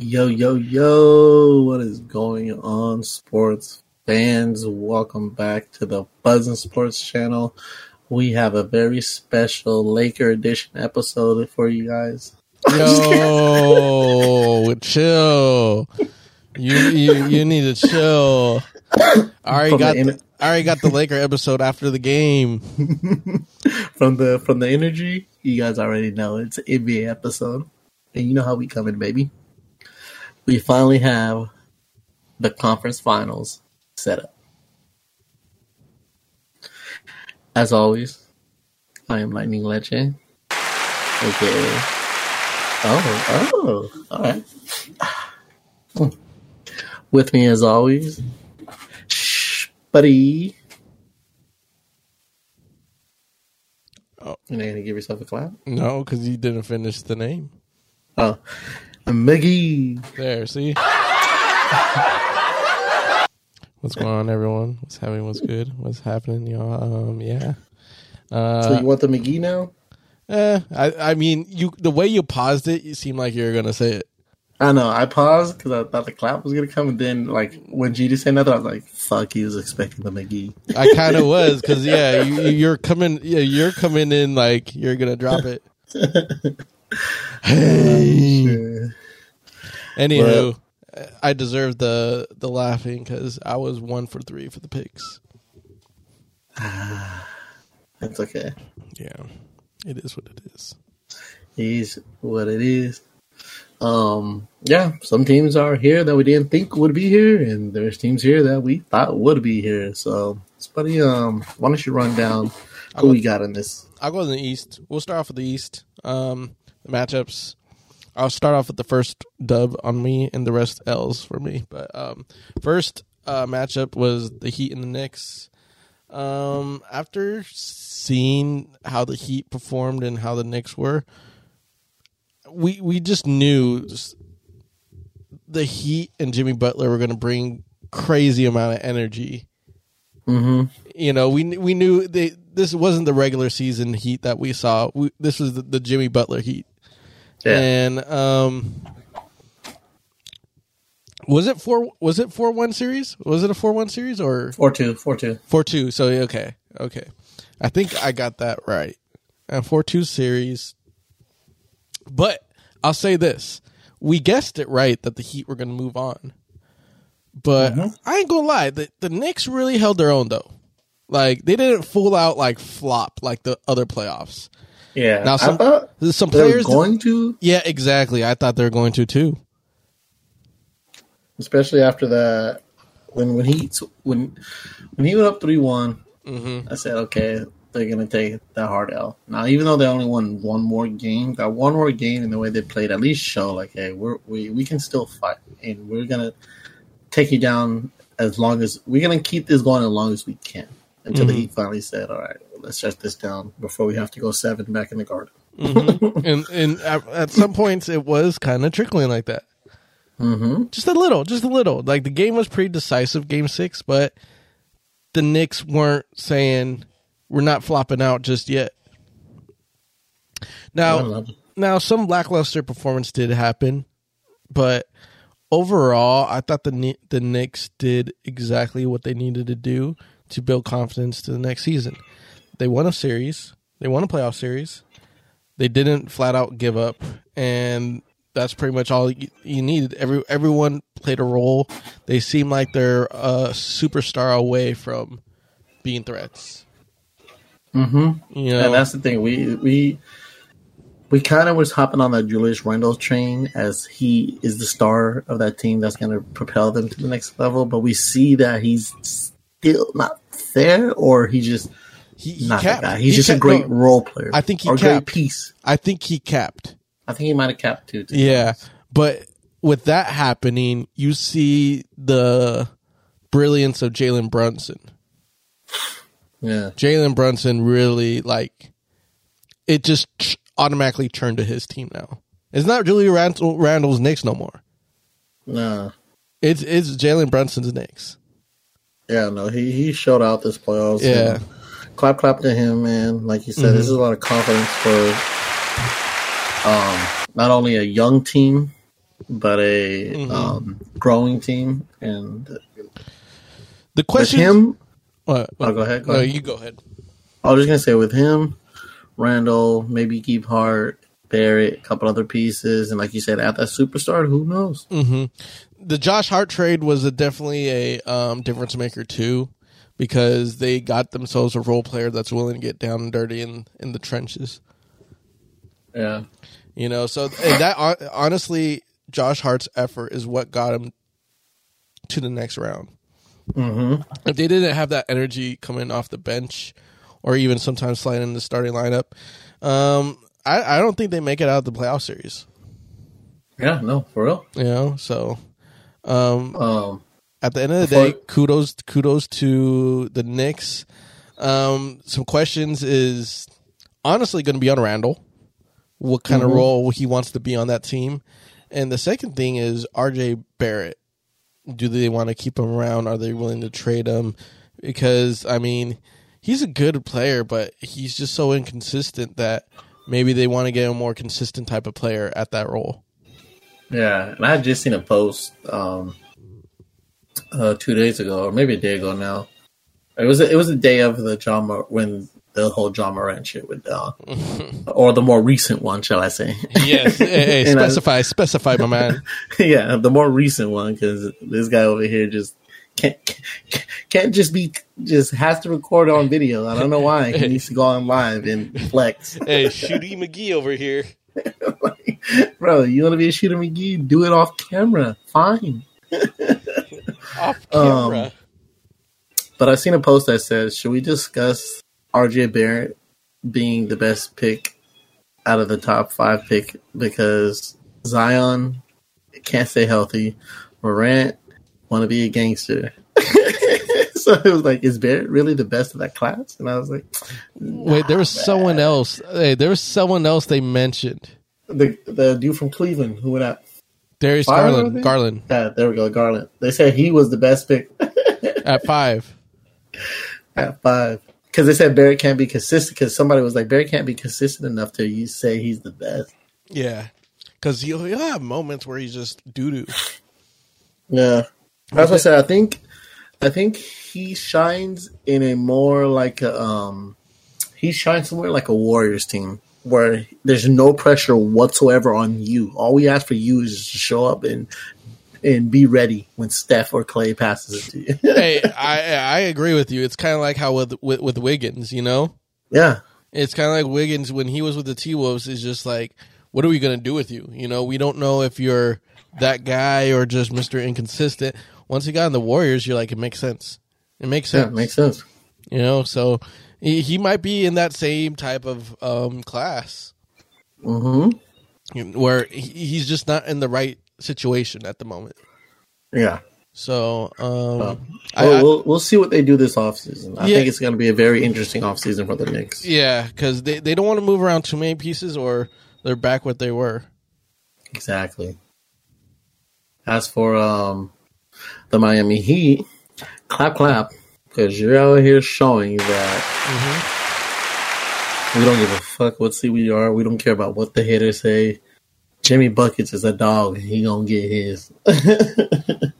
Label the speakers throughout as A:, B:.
A: Yo, yo, yo, what is going on, sports fans? Welcome back to the Buzzin' Sports channel. We have a very special Laker edition episode for you guys.
B: Yo, chill. You, you you need to chill. I already
A: From
B: got
A: the
B: the, I already got the Laker episode after the game.
A: from the from the energy, you guys already know it's an NBA episode. And you know how we come in, baby. We finally have the conference finals set up. As always, I am Lightning Legend. Okay. Oh, oh, all right. With me as always, Shh, buddy.
B: Oh.
A: You're not gonna give yourself a clap?
B: No, because you didn't finish the name.
A: Oh, Miggy.
B: There, see. What's going on, everyone? What's happening? What's good? What's happening, y'all? Um, yeah.
A: So
B: Uh,
A: you want the McGee now?
B: eh, I, I mean, you the way you paused it, you seemed like you were gonna say it.
A: I know. I paused because I thought the clap was gonna come, and then like when GD said nothing, I was like, "Fuck!" He was expecting the McGee.
B: I kind of was because yeah, you, you're coming, yeah, you're coming in like you're gonna drop it. hey.
A: Yeah.
B: Anywho, I deserve the the laughing because I was one for three for the picks.
A: That's okay.
B: Yeah, it is what it is.
A: He's what it is. Um, yeah, some teams are here that we didn't think would be here, and there's teams here that we thought would be here. So, buddy, um, why don't you run down who we got in this?
B: I'll go to the East. We'll start off with the East. Um, the matchups. I'll start off with the first dub on me, and the rest L's for me. But um, first uh, matchup was the Heat and the Knicks. Um, after seeing how the Heat performed and how the Knicks were, we we just knew the Heat and Jimmy Butler were going to bring crazy amount of energy
A: Mm-hmm.
B: you know, we we knew they this wasn't the regular season heat that we saw. We, this was the, the Jimmy Butler heat,
A: Yeah.
B: and um, was it four? Was it four one series? Was it a four one series or
A: Four two, four two.
B: four two? So okay, okay, I think I got that right. A four two series, but I'll say this: we guessed it right that the Heat were going to move on. But I ain't gonna lie, the the Knicks really held their own though. Like they didn't full out like flop like the other playoffs.
A: Yeah.
B: Now some some players,
A: going to,
B: yeah, exactly. I thought they were going to too.
A: especially after that when when he when when he went up three one.
B: Mm-hmm.
A: I said, okay, they're gonna take that hard L. Now, even though they only won one more game, that one more game and the way they played, at least show like, hey, we're, we we can still fight, and we're gonna take you down as long as we're gonna keep this going as long as we can until the
B: Mhm.
A: Heat finally said, all right, let's shut this down before we have to go seven back in the garden.
B: Mm-hmm. and and at, at some points it was kind of trickling like that.
A: Mm-hmm.
B: Just a little, just a little. Like the game was pretty decisive, game six, but the Knicks weren't saying we're not flopping out just yet. Now, now some lackluster performance did happen, but overall, I thought the the Knicks did exactly what they needed to do to build confidence to the next season. They won a series, they won a playoff series. They didn't flat out give up, and that's pretty much all you, you needed. Every everyone played a role. They seem like they're a superstar away from being threats.
A: Mm-hmm.
B: You know,
A: And that's the thing. We we we kind of was hopping on that Julius Randle train as he is the star of that team that's going to propel them to the next level. But we see that he's still not there, or he just
B: he, he
A: not
B: capped.
A: He's
B: He
A: just a great
B: no,
A: role player.
B: I think he
A: or a great
B: capped.
A: piece.
B: I think he capped.
A: I think he might have capped too. too.
B: Yeah, but with that happening, you see the brilliance of Jalen Brunson.
A: yeah.
B: Jalen Brunson really like it just automatically turned to his team now. It's not Julia Randle, Randle's Knicks no more.
A: No.
B: It's it's Jalen Brunson's Knicks.
A: Yeah, no, he, he showed out this playoffs.
B: Yeah.
A: and clap clap to him, man. Like you said, this is a lot of confidence for um, not only a young team, but a
B: Mhm.
A: um, growing team. And
B: The question
A: him,
B: What,
A: oh, go ahead. Go
B: no,
A: ahead.
B: you go ahead.
A: I was just gonna say with him, Randle, maybe keep Hart, Barrett, a couple other pieces, and like you said, at that superstar, who knows?
B: hmm The Josh Hart trade was a, definitely a um, difference maker too, because they got themselves a role player that's willing to get down and dirty in in the trenches.
A: Yeah,
B: You know, so that honestly, Josh Hart's effort is what got him to the next round.
A: hmm
B: If they didn't have that energy coming off the bench, or even sometimes sliding in the starting lineup, um, I, I don't think they make it out of the playoff series.
A: yeah, no, for real.
B: You know, so um,
A: Um,
B: at the end of the
A: Before-
B: day, kudos kudos to the Knicks. Um, some questions is honestly going to be on Randle. What kind of
A: Mhm.
B: role he wants to be on that team, and the second thing is R.J. Barrett. Do they want to keep him around? Are they willing to trade him? Because I mean, he's a good player, but he's just so inconsistent that maybe they want to get a more consistent type of player at that role.
A: yeah, and I had just seen a post um, uh, two days ago, or maybe a day ago now. It was it was the day of the drama when the whole Ja Morant shit went down, or the more recent one, shall I say?
B: Yes, hey, hey,
A: And I-
B: specify, specify, my man.
A: yeah, the more recent one because this guy over here just can't can't just be just has to record on video. I don't know why he needs to go on live and flex.
B: hey, Shooty McGee over here.
A: Bro, you want to be a shooter McGee? Do it off camera. Fine.
B: Off
A: Um. But I've seen a post that says, "Should we discuss RJ Barrett being the best pick out of the top five pick because Zion can't stay healthy, Morant want to be a gangster." so it was like, "Is Barrett really the best of that class?" And I was like,
B: Wait, there was someone else. Hey, there was someone else they mentioned.
A: "The the dude from Cleveland who went out."
B: Darius Garland. Garland
A: Yeah, there we go, Garland. They said he was the best pick
B: at five.
A: at five because they said Barry can't be consistent. Because somebody was like, Barry can't be consistent enough to you say he's the best.
B: Yeah, because he'll, he'll have moments where he's just doo doo.
A: Yeah, that's what I said. I think, I think he shines in a more like a, um, he shines somewhere like a Warriors team where there's no pressure whatsoever on you. All we ask for you is to show up and and be ready when Steph or Clay passes it to you.
B: hey, I I agree with you. It's kind of like how with, with with Wiggins, you know.
A: yeah,
B: It's kind of like Wiggins when he was with the T Wolves. Is just like, what are we gonna do with you? You know, we don't know if you're that guy or just Mister Inconsistent. Once he got in the Warriors, you're like, it makes sense. It makes
A: yeah,
B: it
A: makes sense.
B: You know, so he, he might be in that same type of um, class
A: hmm
B: where he, he's just not in the right situation at the moment.
A: Yeah.
B: So um,
A: Well,
B: I, I-
A: we'll, we'll we'll see what they do this offseason. I
B: Yeah.
A: think it's going to be a very interesting offseason for the Knicks.
B: yeah, because they, they don't want to move around too many pieces or they're back what they were.
A: Exactly. As for um, the Miami Heat, clap clap because you're out here showing that mm-hmm. we don't give a fuck what seed we are. We don't care about what the haters say. Jimmy Buckets is a dog. and He gonna get his.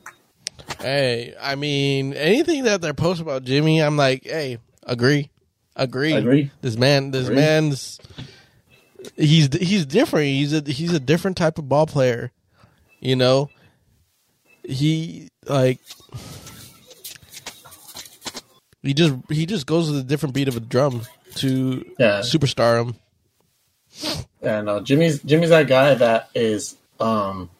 B: Hey, I mean, anything that they're posting about Jimmy, I'm like, hey, agree, agree,
A: Agree.
B: This man, this
A: Agree.
B: man's he's he's different. He's a he's a different type of ball player. You know, he like he just he just goes with a different beat of a drum to
A: Yeah.
B: superstar him.
A: Yeah, no, Jimmy's Jimmy's that guy that is um,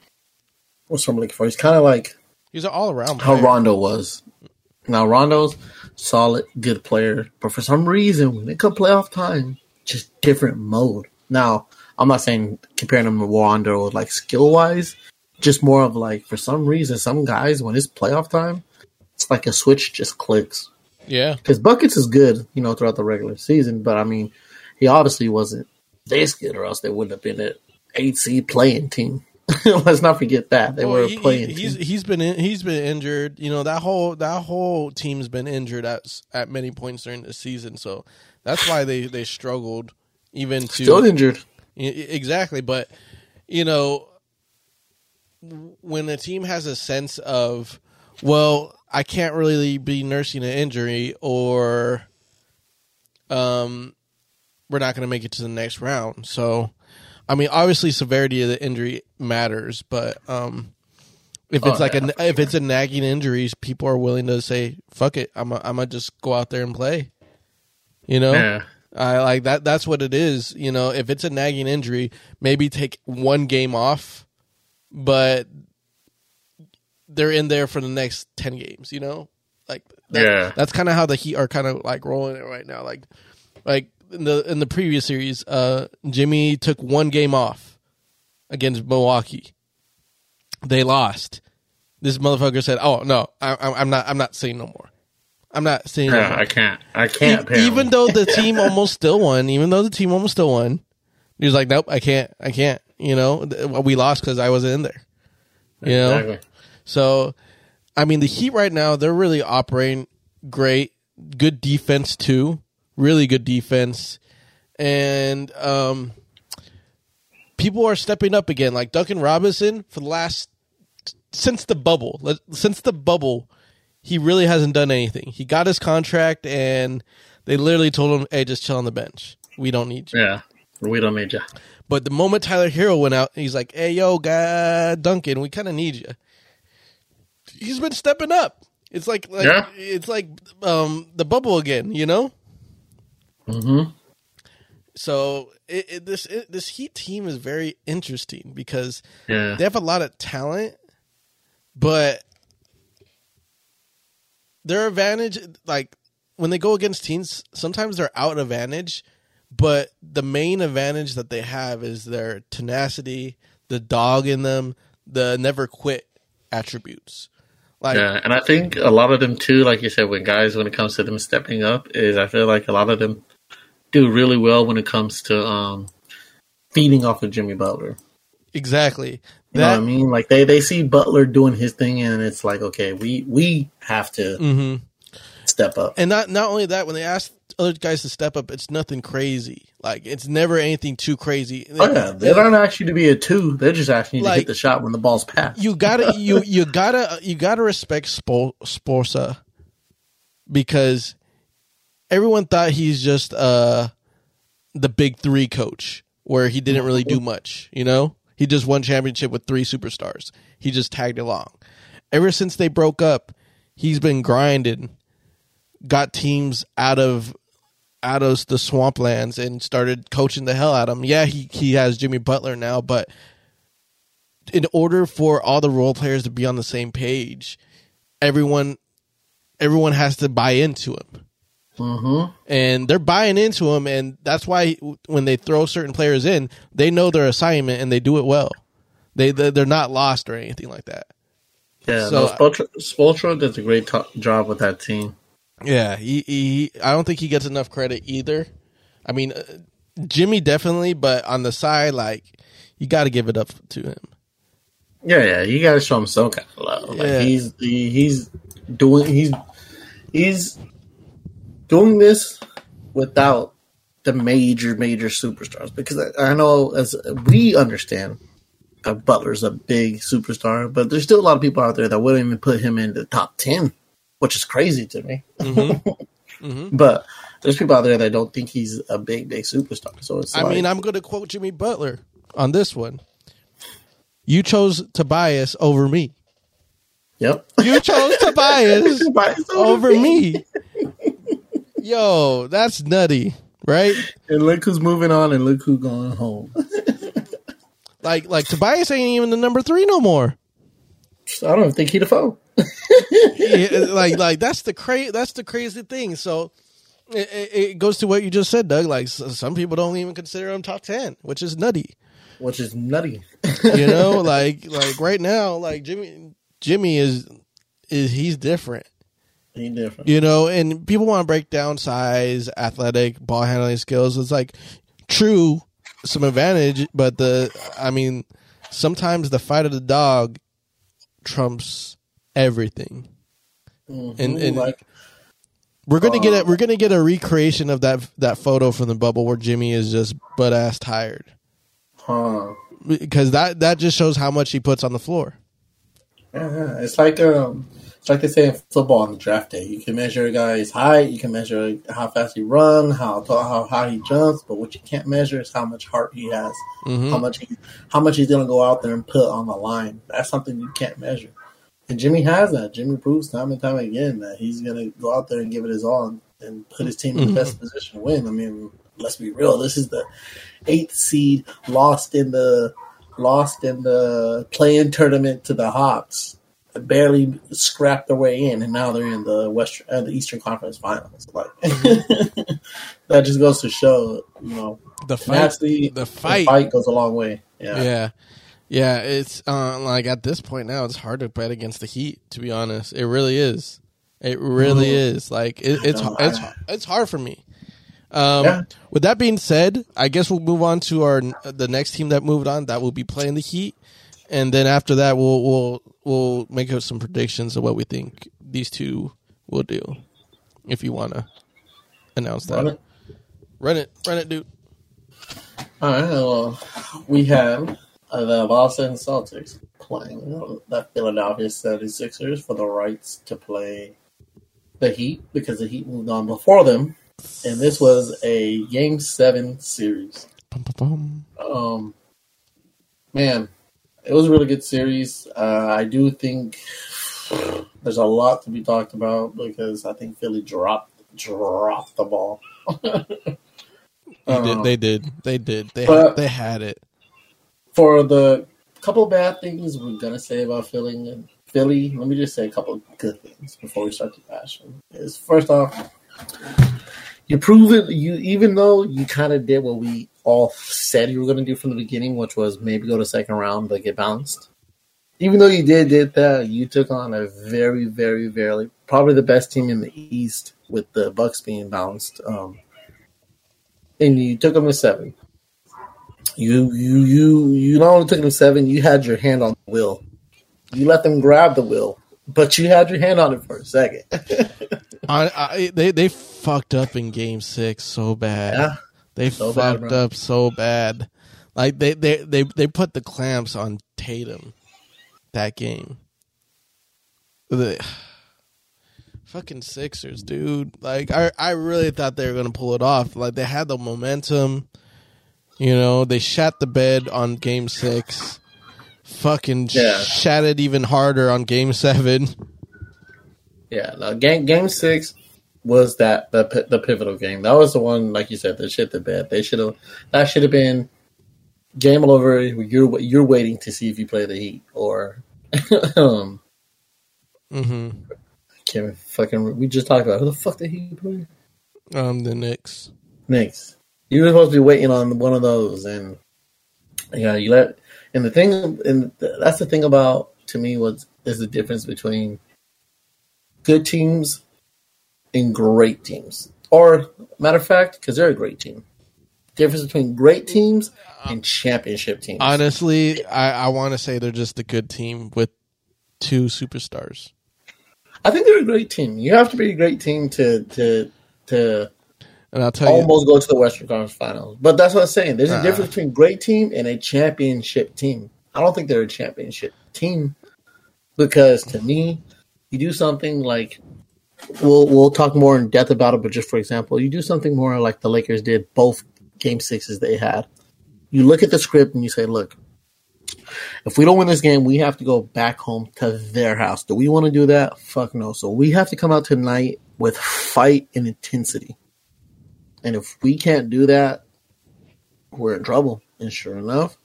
A: what's what I'm looking for? He's kind of like
B: He's an all around
A: how. Rondo was. Now Rondo's solid, good player, but for some reason when it comes playoff time, just different mode. Now I'm not saying comparing him to Rondo like skill wise, just more of like for some reason some guys when it's playoff time, it's like a switch just clicks.
B: Yeah,
A: Because buckets is good, you know, throughout the regular season, but I mean, he obviously wasn't this good, or else they wouldn't have been an eight seed playing team. Let's not forget that they
B: Well,
A: were
B: he-
A: playing
B: he- he's he's been in, he's been injured. You know that whole that whole team's been injured at at many points during the season. So that's why they they struggled even to
A: Still injured.
B: Exactly. But you know, when a team has a sense of, well, I can't really be nursing an injury, or um, we're not going to make it to the next round. So, I mean, obviously, severity of the injury matters, but um, if it's
A: Oh,
B: like
A: yeah,
B: a if it's a nagging injuries, people are willing to say, "Fuck it, I'm i I'm gonna just go out there and play." You know,
A: Yeah.
B: I like that. That's what it is. You know, if it's a nagging injury, maybe take one game off, but they're in there for the next ten games. You know, like that,
A: Yeah.
B: That's kind of how the Heat are kind of like rolling it right now. Like, like in the in the previous series, uh, Jimmy took one game off against Milwaukee. They lost. This motherfucker said, "Oh no, I, I- I'm not. I'm not saying no more. I'm not saying no
A: Yeah,
B: more."
A: I can't. I can't.
B: E- even though the team almost still won, even though the team almost still won, he was like, "Nope, I can't, I can't." You know, we lost because I wasn't in there. You know,
A: Exactly.
B: So I mean, the Heat right now they're really operating great, good defense too, really good defense, and um, people are stepping up again. Like Duncan Robinson for the last since the bubble, since the bubble, he really hasn't done anything. He got his contract, and they literally told him, "Hey, just chill on the bench. We don't need you."
A: Yeah. We don't need you.
B: But the moment Tyler Herro went out, he's like, "Hey, yo, guy Duncan, we kind of need you." He's been stepping up. It's like, like
A: Yeah.
B: it's like um, the bubble again, you know.
A: Mm-hmm.
B: So it, it, this it, this Heat team is very interesting because
A: Yeah.
B: they have a lot of talent, but their advantage, like when they go against teams, sometimes they're out advantage, but the main advantage that they have is their tenacity, the dog in them, the never quit attributes. Like,
A: Yeah, and I think a lot of them too, like you said, when guys, when it comes to them stepping up, is I feel like a lot of them do really well when it comes to um, feeding off of Jimmy Butler.
B: exactly.
A: You know what I mean? Like they, they see Butler doing his thing, and it's like, okay, we we have to
B: hmm
A: step up.
B: And not not only that, when they ask other guys to step up, it's nothing crazy. Like it's never anything too crazy.
A: Oh yeah, they're not asking you to be a two; they're just asking you to
B: Like-
A: hit the shot when the ball's passed.
B: you gotta you you gotta you gotta respect Spo- Sporza because everyone thought he's just uh the big three coach where he didn't really do much. You know, he just won championship with three superstars. He just tagged along. Ever since they broke up, he's been grinding, got teams out of out of the swamplands and started coaching the hell out of them. Yeah, he he has Jimmy Butler now, but in order for all the role players to be on the same page, everyone everyone has to buy into him.
A: Mm-hmm.
B: And they're buying into him and that's why when they throw certain players in, they know their assignment and they do it well. They they- they're not lost or anything like that.
A: Yeah,
B: So-
A: no, Spoelstra, Spoelstra does a great to job with that team.
B: Yeah, he, he I don't think he gets enough credit either. I mean, uh, Jimmy definitely, but on the side like you got to give it up to him.
A: Yeah, yeah, you got to show him some kind of love. Like
B: Yeah.
A: he's he, he's doing he's he's doing this without the major major superstars because I, I know as we understand Butler's a big superstar, but there's still a lot of people out there that wouldn't even put him in the top ten, which is crazy to me.
B: Mm-hmm.
A: But there's people out there that don't think he's a big big superstar. So it's
B: I
A: like,
B: mean, I'm going to quote Jimmy Butler on this one. You chose Tobias over me.
A: yep.
B: You chose Tobias over me. Yo, that's nutty, right?
A: And look who's moving on, and look who's going home.
B: Like, like Tobias ain't even the number three no more.
A: I don't think he'd have phone.
B: Yeah, like, like that's the cra- that's the crazy thing. So it, it, it goes to what you just said, Doug. Like, some people don't even consider him top ten, which is nutty.
A: which is nutty.
B: You know, like, like right now, like Jimmy, Jimmy is is he's different.
A: He different.
B: you know, and people want to break down size, athletic, ball handling skills. It's like true, some advantage, but the I mean, sometimes the fight of the dog trumps everything. And, and
A: like,
B: we're gonna get a, we're gonna get a recreation of that that photo from the bubble where Jimmy is just butt ass tired.
A: huh?
B: because that that just shows how much he puts on the floor.
A: Uh, it's like um, it's like they say in football on the draft day. You can measure a guy's height, you can measure how fast he runs, how tall, how high he jumps, but what you can't measure is how much heart he has,
B: Mhm.
A: how much he, how much he's gonna go out there and put on the line. That's something you can't measure. And Jimmy has that. Jimmy proves time and time again that he's gonna go out there and give it his all and, and put his team in the best position to win. I mean, let's be real. This is the eighth seed, lost in the lost in the play-in tournament to the Hawks. Barely scrapped their way in, and now they're in the Western, uh, the Eastern Conference Finals. Like that just goes to show, you know,
B: The fight,
A: naturally,
B: the fight,
A: fight goes a long way. Yeah,
B: yeah, yeah. It's uh, like at this point now, it's hard to bet against the Heat. To be honest, it really is. It really
A: Mhm.
B: is. Like it, it's it's it's hard for me. Um,
A: Yeah.
B: With that being said, I guess we'll move on to our the next team that moved on. That will be playing the Heat, and then after that, we'll we'll we'll make up some predictions of what we think these two will do. If you want to announce that,
A: Run it.
B: run it, run it, dude.
A: All right. Well, we have uh, the Boston Celtics playing the Philadelphia 76ers for the rights to play the Heat because the Heat moved on before them, and this was a Game Seven series.
B: Bum, bum, bum.
A: Um, man, it was a really good series. Uh, I do think there's a lot to be talked about because I think Philly dropped dropped the ball.
B: They
A: Um,
B: did. They did. They did. They
A: But-
B: had, they had it.
A: For the couple bad things we're gonna say about Philly and Philly, let me just say a couple good things before we start bash them. Is first off, you prove it. You even though you kind of did what we all said you were gonna do from the beginning, which was maybe go to second round but get bounced. Even though you did did that, you took on a very, very, very probably the best team in the East with the Bucks being bounced, um, and you took them to seven. You you you you not only took them seven, you had your hand on the wheel. You let them grab the wheel, but you had your hand on it for a second.
B: I, I, they they fucked up in Game Six so bad.
A: yeah,
B: They
A: So
B: fucked
A: bro.
B: up so bad. Like they, they they they put the clamps on Tatum that game. The fucking Sixers, dude. Like I I really thought they were gonna pull it off. Like they had the momentum. You know, they shat the bed on game six. Fucking
A: Yeah.
B: shat it even harder on game seven.
A: yeah. No, game game six was that the the pivotal game. That was the one, like you said, that shit the bed. They should have that should have been game over. You're you're waiting to see if you play the Heat or um.
B: hmm
A: Can't fucking. We just talked about who the fuck did he play.
B: Um, the Knicks.
A: Knicks. You were supposed to be waiting on one of those, and yeah, you let. And the thing, and that's the thing about to me was is the difference between good teams and great teams, or matter of fact, because they're a great team. Difference between great teams uh, and championship teams.
B: Honestly, I, I want to say they're just a good team with two superstars.
A: I think they're a great team. You have to be a great team to to to
B: And I'll tell you,
A: almost go to the Western Conference Finals. But that's what I'm saying. There's a
B: Uh.
A: difference between great team and a championship team. I don't think they're a championship team because to me, you do something like we'll we'll talk more in depth about it. But just for example, you do something more like the Lakers did both game sixes they had. You look at the script and you say, look. If we don't win this game, we have to go back home to their house. Do we want to do that? Fuck no. So we have to come out tonight with fight and intensity. And if we can't do that, we're in trouble. And sure enough,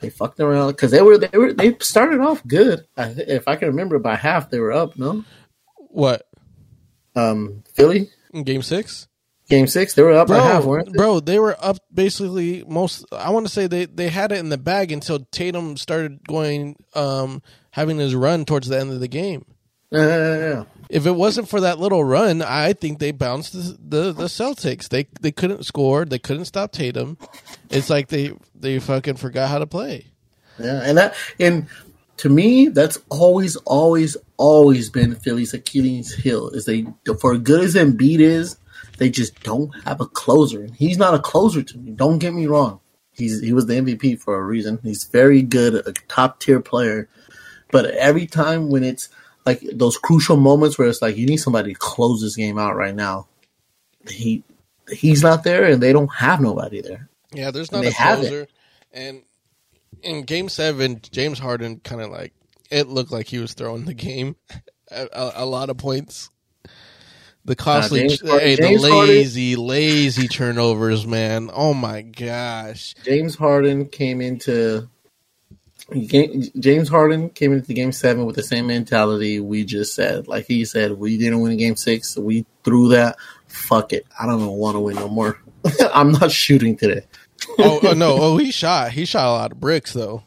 A: they fucked around because they were they were they started off good. I, if I can remember, by half they were up. No,
B: what
A: um, Philly
B: game six,
A: game six they were up by half,
B: bro,
A: weren't they?
B: bro, they were up basically most. I want to say they they had it in the bag until Tatum started going, um, having his run towards the end of the game.
A: Yeah.
B: If it wasn't for that little run, I think they bounced the, the the Celtics. They they couldn't score. They couldn't stop Tatum. It's like they they fucking forgot how to play.
A: Yeah, and that and to me, that's always, always, always been Philly's Achilles' heel. Is they for good as Embiid is, they just don't have a closer. And he's not a closer to me. Don't get me wrong. He's he was the MVP for a reason. He's very good, a top tier player. But every time when it's like those crucial moments where it's like you need somebody to close this game out right now, he he's not there, and they don't have nobody there.
B: Yeah, there's not a closer. And in Game Seven, James Harden kind of like it looked like he was throwing the game a, a, a lot of points. The costly, hey, the lazy, Harden, lazy turnovers, man. Oh my gosh.
A: James Harden came into James Harden came into game seven with the same mentality we just said. Like he said, we didn't win game six, so we threw that. Fuck it, I don't want to win no more. I'm not shooting today.
B: oh, oh, no! Oh, he shot. He shot a lot of bricks though.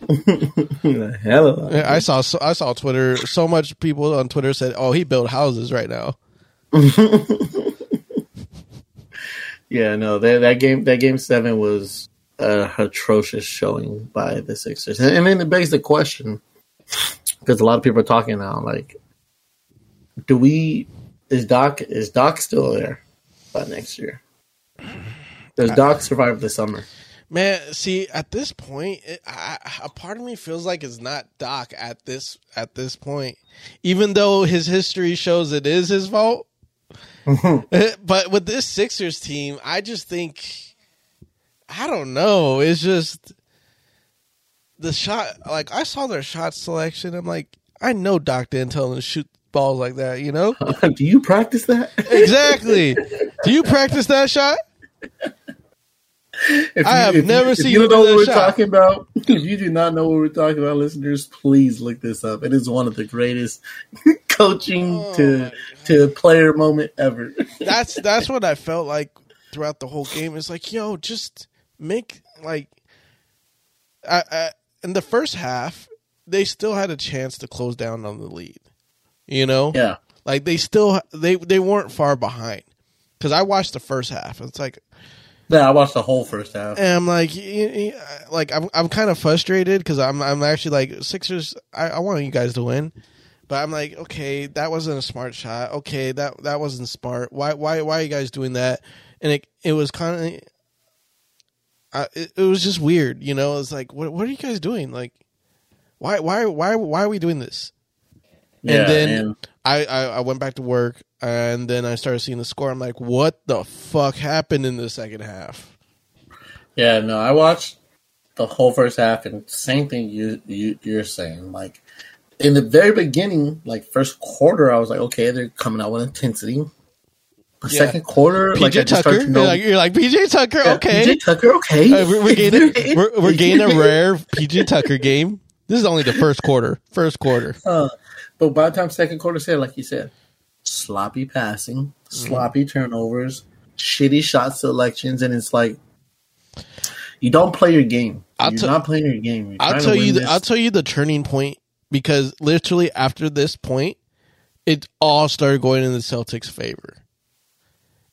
B: Hell of I saw. I saw Twitter. So much people on Twitter said, "Oh, he built houses right now."
A: yeah, no, that that game that game seven was a atrocious showing by the Sixers, and, and then it begs the question because a lot of people are talking now, like, do we is Doc is Doc still there by next year? Does Doc survive the summer?
B: Man, see, at this point, it, I, a part of me feels like it's not Doc at this at this point, even though his history shows it is his fault. but with this Sixers team, I just think I don't know. It's just the shot. Like I saw their shot selection. I'm like, I know Doc didn't tell them to shoot balls like that. You know?
A: Do you practice that?
B: exactly. Do you practice that shot?
A: If I have never you, seen. If you don't know what we're shot. talking about, if you do not know what we're talking about, listeners, please look this up. It is one of the greatest coaching oh to to player moment ever.
B: that's that's what I felt like throughout the whole game. It's like, yo, just make like, I, I, in the first half, they still had a chance to close down on the lead. You know,
A: yeah,
B: like they still they they weren't far behind because I watched the first half. It's like
A: yeah, I watched the whole first half.
B: And I'm like, like I'm I'm kind of frustrated because I'm I'm actually like Sixers. I, I want you guys to win, but I'm like, okay, that wasn't a smart shot. Okay, that that wasn't smart. Why why why are you guys doing that? And it it was kind of, it, it was just weird. You know, it's like, what what are you guys doing? Like, why why why why are we doing this? Yeah, and then I, I I went back to work and then I started seeing the score. I'm like, what the fuck happened in the second half?
A: Yeah, no, I watched the whole first half, and same thing you, you you're saying. Like in the very beginning, like first quarter, I was like, okay, they're coming out with intensity. Yeah. second quarter, PJ like
B: Tucker, you're like, you're like PJ Tucker, yeah, okay,
A: PJ Tucker, okay.
B: Uh, we're, we're, getting we're, we're getting a rare PJ Tucker game. This is only the first quarter. First quarter.
A: Uh, but by the time second quarter said, like you said, sloppy passing, mm-hmm. sloppy turnovers, shitty shot selections, and it's like you don't play your game. I'll You're t- not playing your game. You're
B: I'll tell you. The, I'll tell you the turning point because literally after this point, it all started going in the Celtics' favor.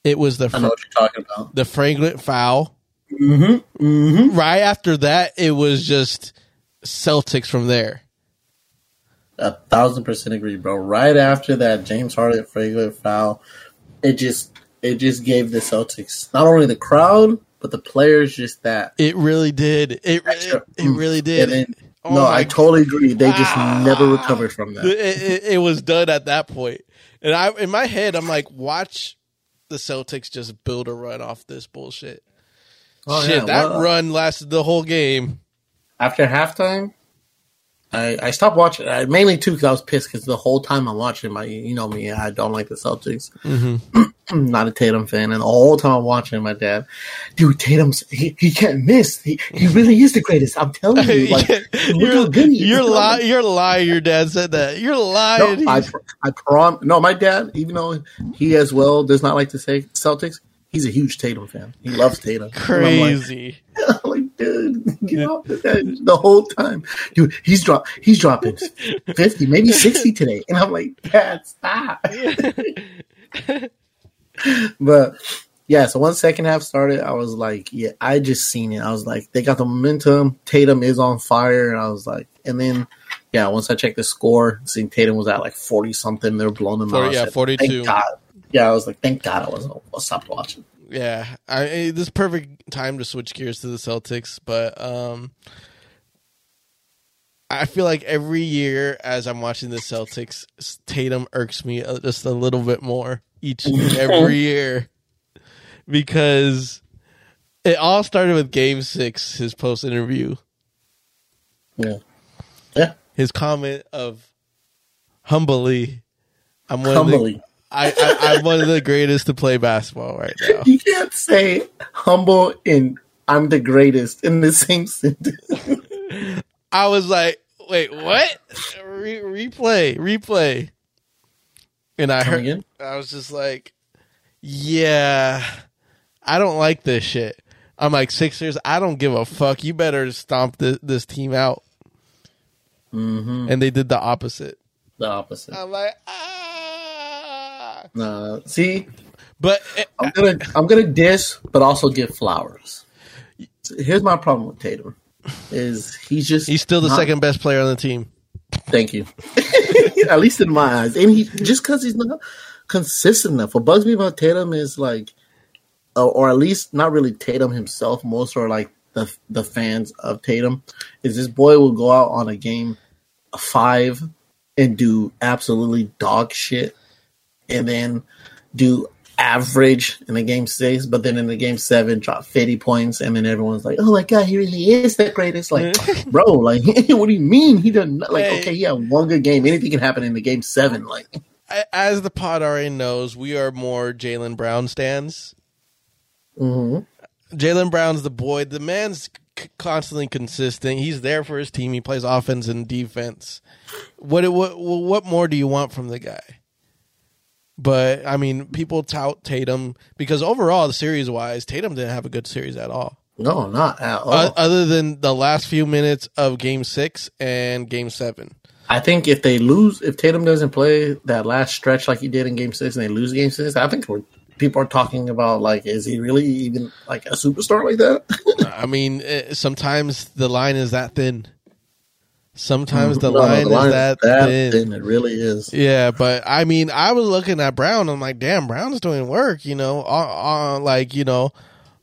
B: It was the
A: fr- I know what you're talking about.
B: The flagrant foul.
A: Mm-hmm. Mm-hmm.
B: Right after that, it was just Celtics from there
A: a thousand percent agree, bro. Right after that James Harden flagrant foul, it just it just gave the Celtics not only the crowd but the players just that.
B: It really did. It it, it really did.
A: Then, oh no, I totally agree. They just never recovered from that.
B: It, it, it, was done at that point, and I in my head I'm like, watch the Celtics just build a run off this bullshit. Oh, Shit, yeah. that well, run lasted the whole game.
A: After halftime, I, I stopped watching I, mainly too because I was pissed because the whole time I'm watching my you know me I don't like the Celtics. Mm-hmm. I'm not a Tatum fan, and all the whole time I'm watching my dad, dude, Tatum's he, he can't miss. He he really is the greatest. I'm telling you, like
B: you're you're lying. You're lying. Your dad said that. You're lying.
A: No, I I prom. No, my dad, even though he as well does not like to say Celtics, he's a huge Tatum fan. He loves Tatum.
B: Crazy.
A: I'm like, like dude, get off the, the whole time, dude. He's drop. He's dropping fifty, maybe sixty today, and I'm like, Dad, stop. but yeah, so once second half started, I was like, yeah, I just seen it. I was like, they got the momentum. Tatum is on fire, and I was like, and then yeah, once I checked the score, seeing Tatum was at like forty something, they're blowing them 40,
B: out. Yeah, forty two.
A: God, yeah, I was like, thank God I was I stopped watching.
B: yeah, I this is perfect time to switch gears to the Celtics, but um I feel like every year as I'm watching the Celtics, Tatum irks me uh, just a little bit more each and every year because it all started with Game Six, his post interview,
A: Yeah. Yeah.
B: his comment of humbly, "I'm one of the, I, I, I'm one of the greatest to play basketball right now."
A: You can't say humble and I'm the greatest in the same sentence.
B: I was like, "Wait, what? Re- replay, replay." And I heard,
A: again?
B: I was just like, "Yeah, I don't like this shit." I'm like Sixers. I don't give a fuck. You better stomp this, this team out.
A: Mm-hmm.
B: And they did the opposite.
A: The opposite.
B: I'm like, ah.
A: Nah, see,
B: But eh,
A: I'm gonna I'm gonna diss, but also give flowers. Here's my problem with Tatum: is he's just
B: he's still the
A: not-
B: second best player on the team.
A: Thank you. At least in my eyes, and he just because he's not consistent enough. What bugs me about Tatum is like, uh, or at least not really Tatum himself. Most are like the the fans of Tatum. Is this boy will go out on a game five and do absolutely dog shit, and then do average in the game six, but then in the game seven dropped fifty points, and then everyone's like, "Oh my god, he really is the greatest!" Like, bro, like, what do you mean he doesn't? Like,
B: Hey.
A: okay, yeah, one good game, anything can happen in the game seven. Like,
B: As the pod already knows, we are more Jaylen Brown stands.
A: mhm.
B: Jaylen Brown's the boy. The man's c- constantly consistent. He's there for his team. He plays offense and defense. What what what more do you want from the guy? But I mean, people tout Tatum because overall, the series wise, Tatum didn't have a good series at all.
A: no, not at all.
B: O- other than the last few minutes of Game Six and Game Seven.
A: I think if they lose, if Tatum doesn't play that last stretch like he did in Game Six, and they lose Game Six, I think we're, people are talking about like, is he really even like a superstar like that?
B: I mean, eh, sometimes the line is that thin. Sometimes the
A: No, no,
B: line
A: line
B: is that, thin.
A: thin. It really is.
B: Yeah, but I mean, I was looking at Brown. I'm like, damn, Brown's doing work. You know, on, on like you know,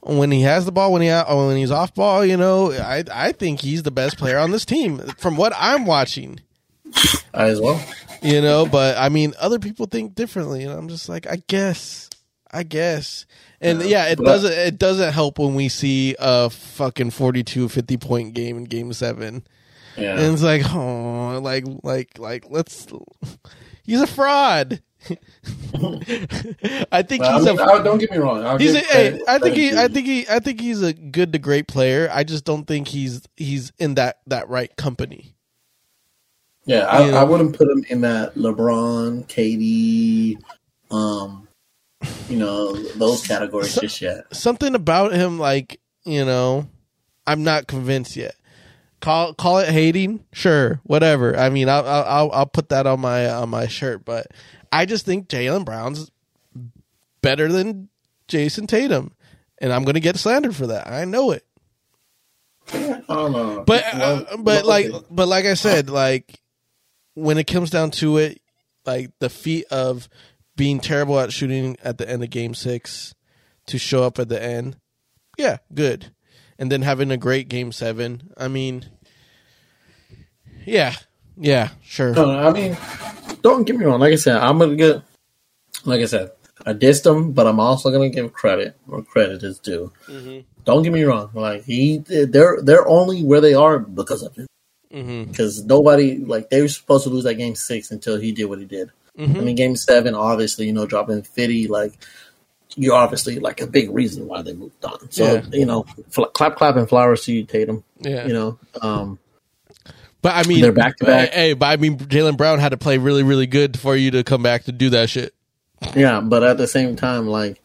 B: when he has the ball, when he uh, when he's off ball, you know, I I think he's the best player on this team from what I'm watching.
A: I as well.
B: You know, but I mean, other people think differently, and I'm just like, I guess, I guess. And yeah, it
A: but-
B: doesn't it doesn't help when we see a fucking 42 50 point game in game 7.
A: Yeah.
B: And it's like, oh, like, like, like, let's. He's a fraud. I think
A: Well, I
B: he's
A: mean,
B: a.
A: I- don't get me wrong. I'll
B: He's a,
A: credit-
B: I think he, I think he, I think he's a good to great player. I just don't think he's he's in that that right company.
A: Yeah, I. I wouldn't put him in that LeBron, KD, um, you know, those categories
B: So-
A: just yet.
B: Something about him, like you know, I'm not convinced yet. Call call it hating, sure, whatever. I mean, I'll I'll I'll, I'll put that on my on my shirt, but I just think Jaylen Brown's better than Jayson Tatum, and I'm gonna get slandered for that. I know it.
A: I don't
B: But uh, but like but like I said, like when it comes down to it, like the feat of being terrible at shooting at the end of game six to show up at the end, yeah, good. And then having a great game seven. I mean Yeah. Yeah, sure.
A: No, I mean, don't get me wrong. Like I said, I'm gonna get. Like I said, I dissed him, but I'm also gonna give credit where credit is due.
B: Mm-hmm.
A: Don't get me wrong. Like he, they're they're only where they are because of him.
B: Mm-hmm.
A: Because nobody like they were supposed to lose that game six until he did what he did.
B: Mm-hmm.
A: I mean, game seven, obviously, you know, dropping fifty, like you're obviously like a big reason why they moved on. So
B: Yeah.
A: you know, clap, clap, and flowers to you, Tatum.
B: Yeah.
A: You know, um,
B: But I mean
A: They're back-to-back.
B: Hey, but I mean Jaylen Brown had to play really, really good for you to come back to do that shit.
A: Yeah, but at the same time, like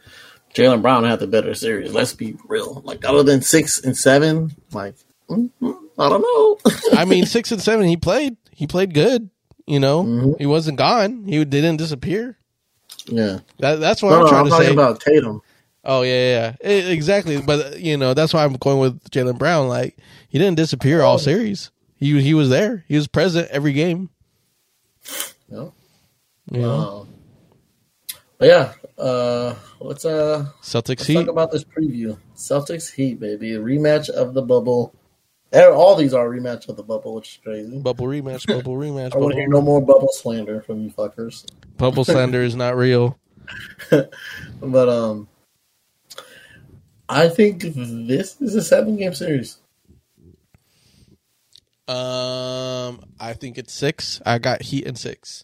A: Jaylen Brown had the better series. Let's be real. Like other than six and seven, like mm, mm, I don't know.
B: I mean, six and seven, he played. He played good. You know,
A: Mhm.
B: he wasn't gone. He didn't disappear.
A: Yeah,
B: That, that's what
A: no,
B: I'm trying
A: I'm
B: to
A: talking
B: say.
A: about Tatum.
B: oh yeah, yeah, yeah. E- exactly. But you know, that's why I'm going with Jaylen Brown. Like he didn't disappear all series. He he was there. He was present every game.
A: You
B: Yeah.
A: Um, But yeah, uh, let's uh
B: Celtics
A: let's
B: Heat.
A: talk about this preview. Celtics Heat, baby, a rematch of the bubble. All these are a rematch of the bubble, which is crazy.
B: Bubble rematch. Bubble rematch.
A: I want to hear no more bubble slander from you fuckers.
B: Bubble slander is not real.
A: But um, I think this is a seven game series.
B: Um, I think it's six. I got Heat and six.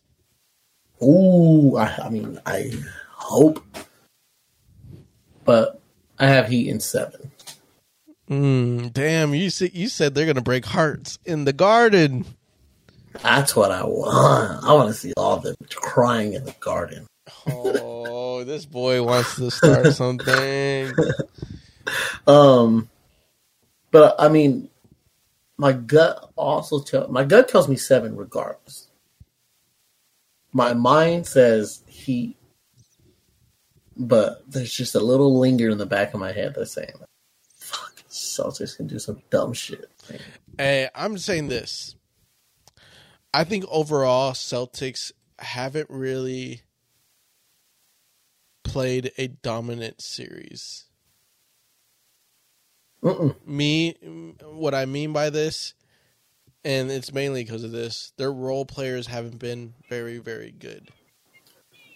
A: Ooh, I, I mean, I hope, but I have Heat in seven.
B: Mm, damn, you said you said they're gonna break hearts in the garden.
A: That's what I want. I want to see all the crying in the garden.
B: Oh, this boy wants to start something.
A: Um, but I mean, my gut also tells my gut tells me seven regardless. My mind says he, but there's just a little linger in the back of my head that's saying, "Fuck, Celtics can do some dumb shit."
B: Hey, I'm saying this. I think overall Celtics haven't really played a dominant series.
A: Mm-mm.
B: Me, what I mean by this, and it's mainly because of this, their role players haven't been very, very good.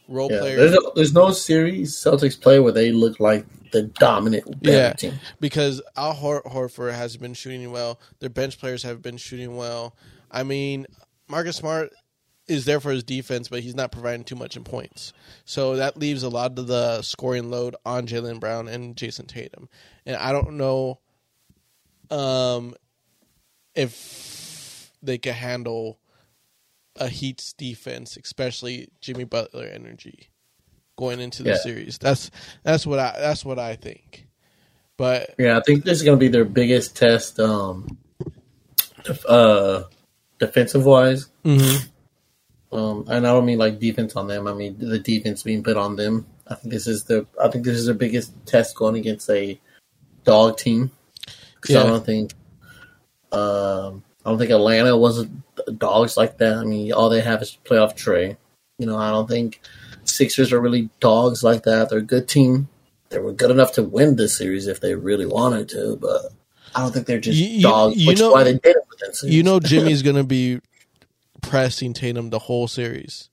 B: Role
A: Yeah,
B: players,
A: there's, no, there's no series Celtics play where they look like the dominant
B: Yeah.
A: team.
B: because Al Hor- Horford has been shooting well. Their bench players have been shooting well. I mean, Marcus Smart is there for his defense, but he's not providing too much in points. So that leaves a lot of the scoring load on Jaylen Brown and Jayson Tatum. And I don't know um, if they can handle a Heat's defense, especially Jimmy Butler energy going into the
A: Yeah.
B: series. That's that's what I that's what I think. But
A: Yeah, I think this is going to be their biggest test, um, uh, defensive wise.
B: mhm.
A: Um, and I don't mean like defense on them. I mean the defense being put on them. I think this is the. I think this is their biggest test going against a dog team. 'Cause I
B: Yeah.
A: don't think. Um, I don't think Atlanta was dogs like that. I mean, all they have is playoff Trae. You know, I don't think Sixers are really dogs like that. They're a good team. They were good enough to win this series if they really wanted to, but I don't think they're just
B: You- you-
A: dogs.
B: you
A: which
B: know-
A: is why they did it
B: you know Jimmy's gonna be pressing Tatum the whole series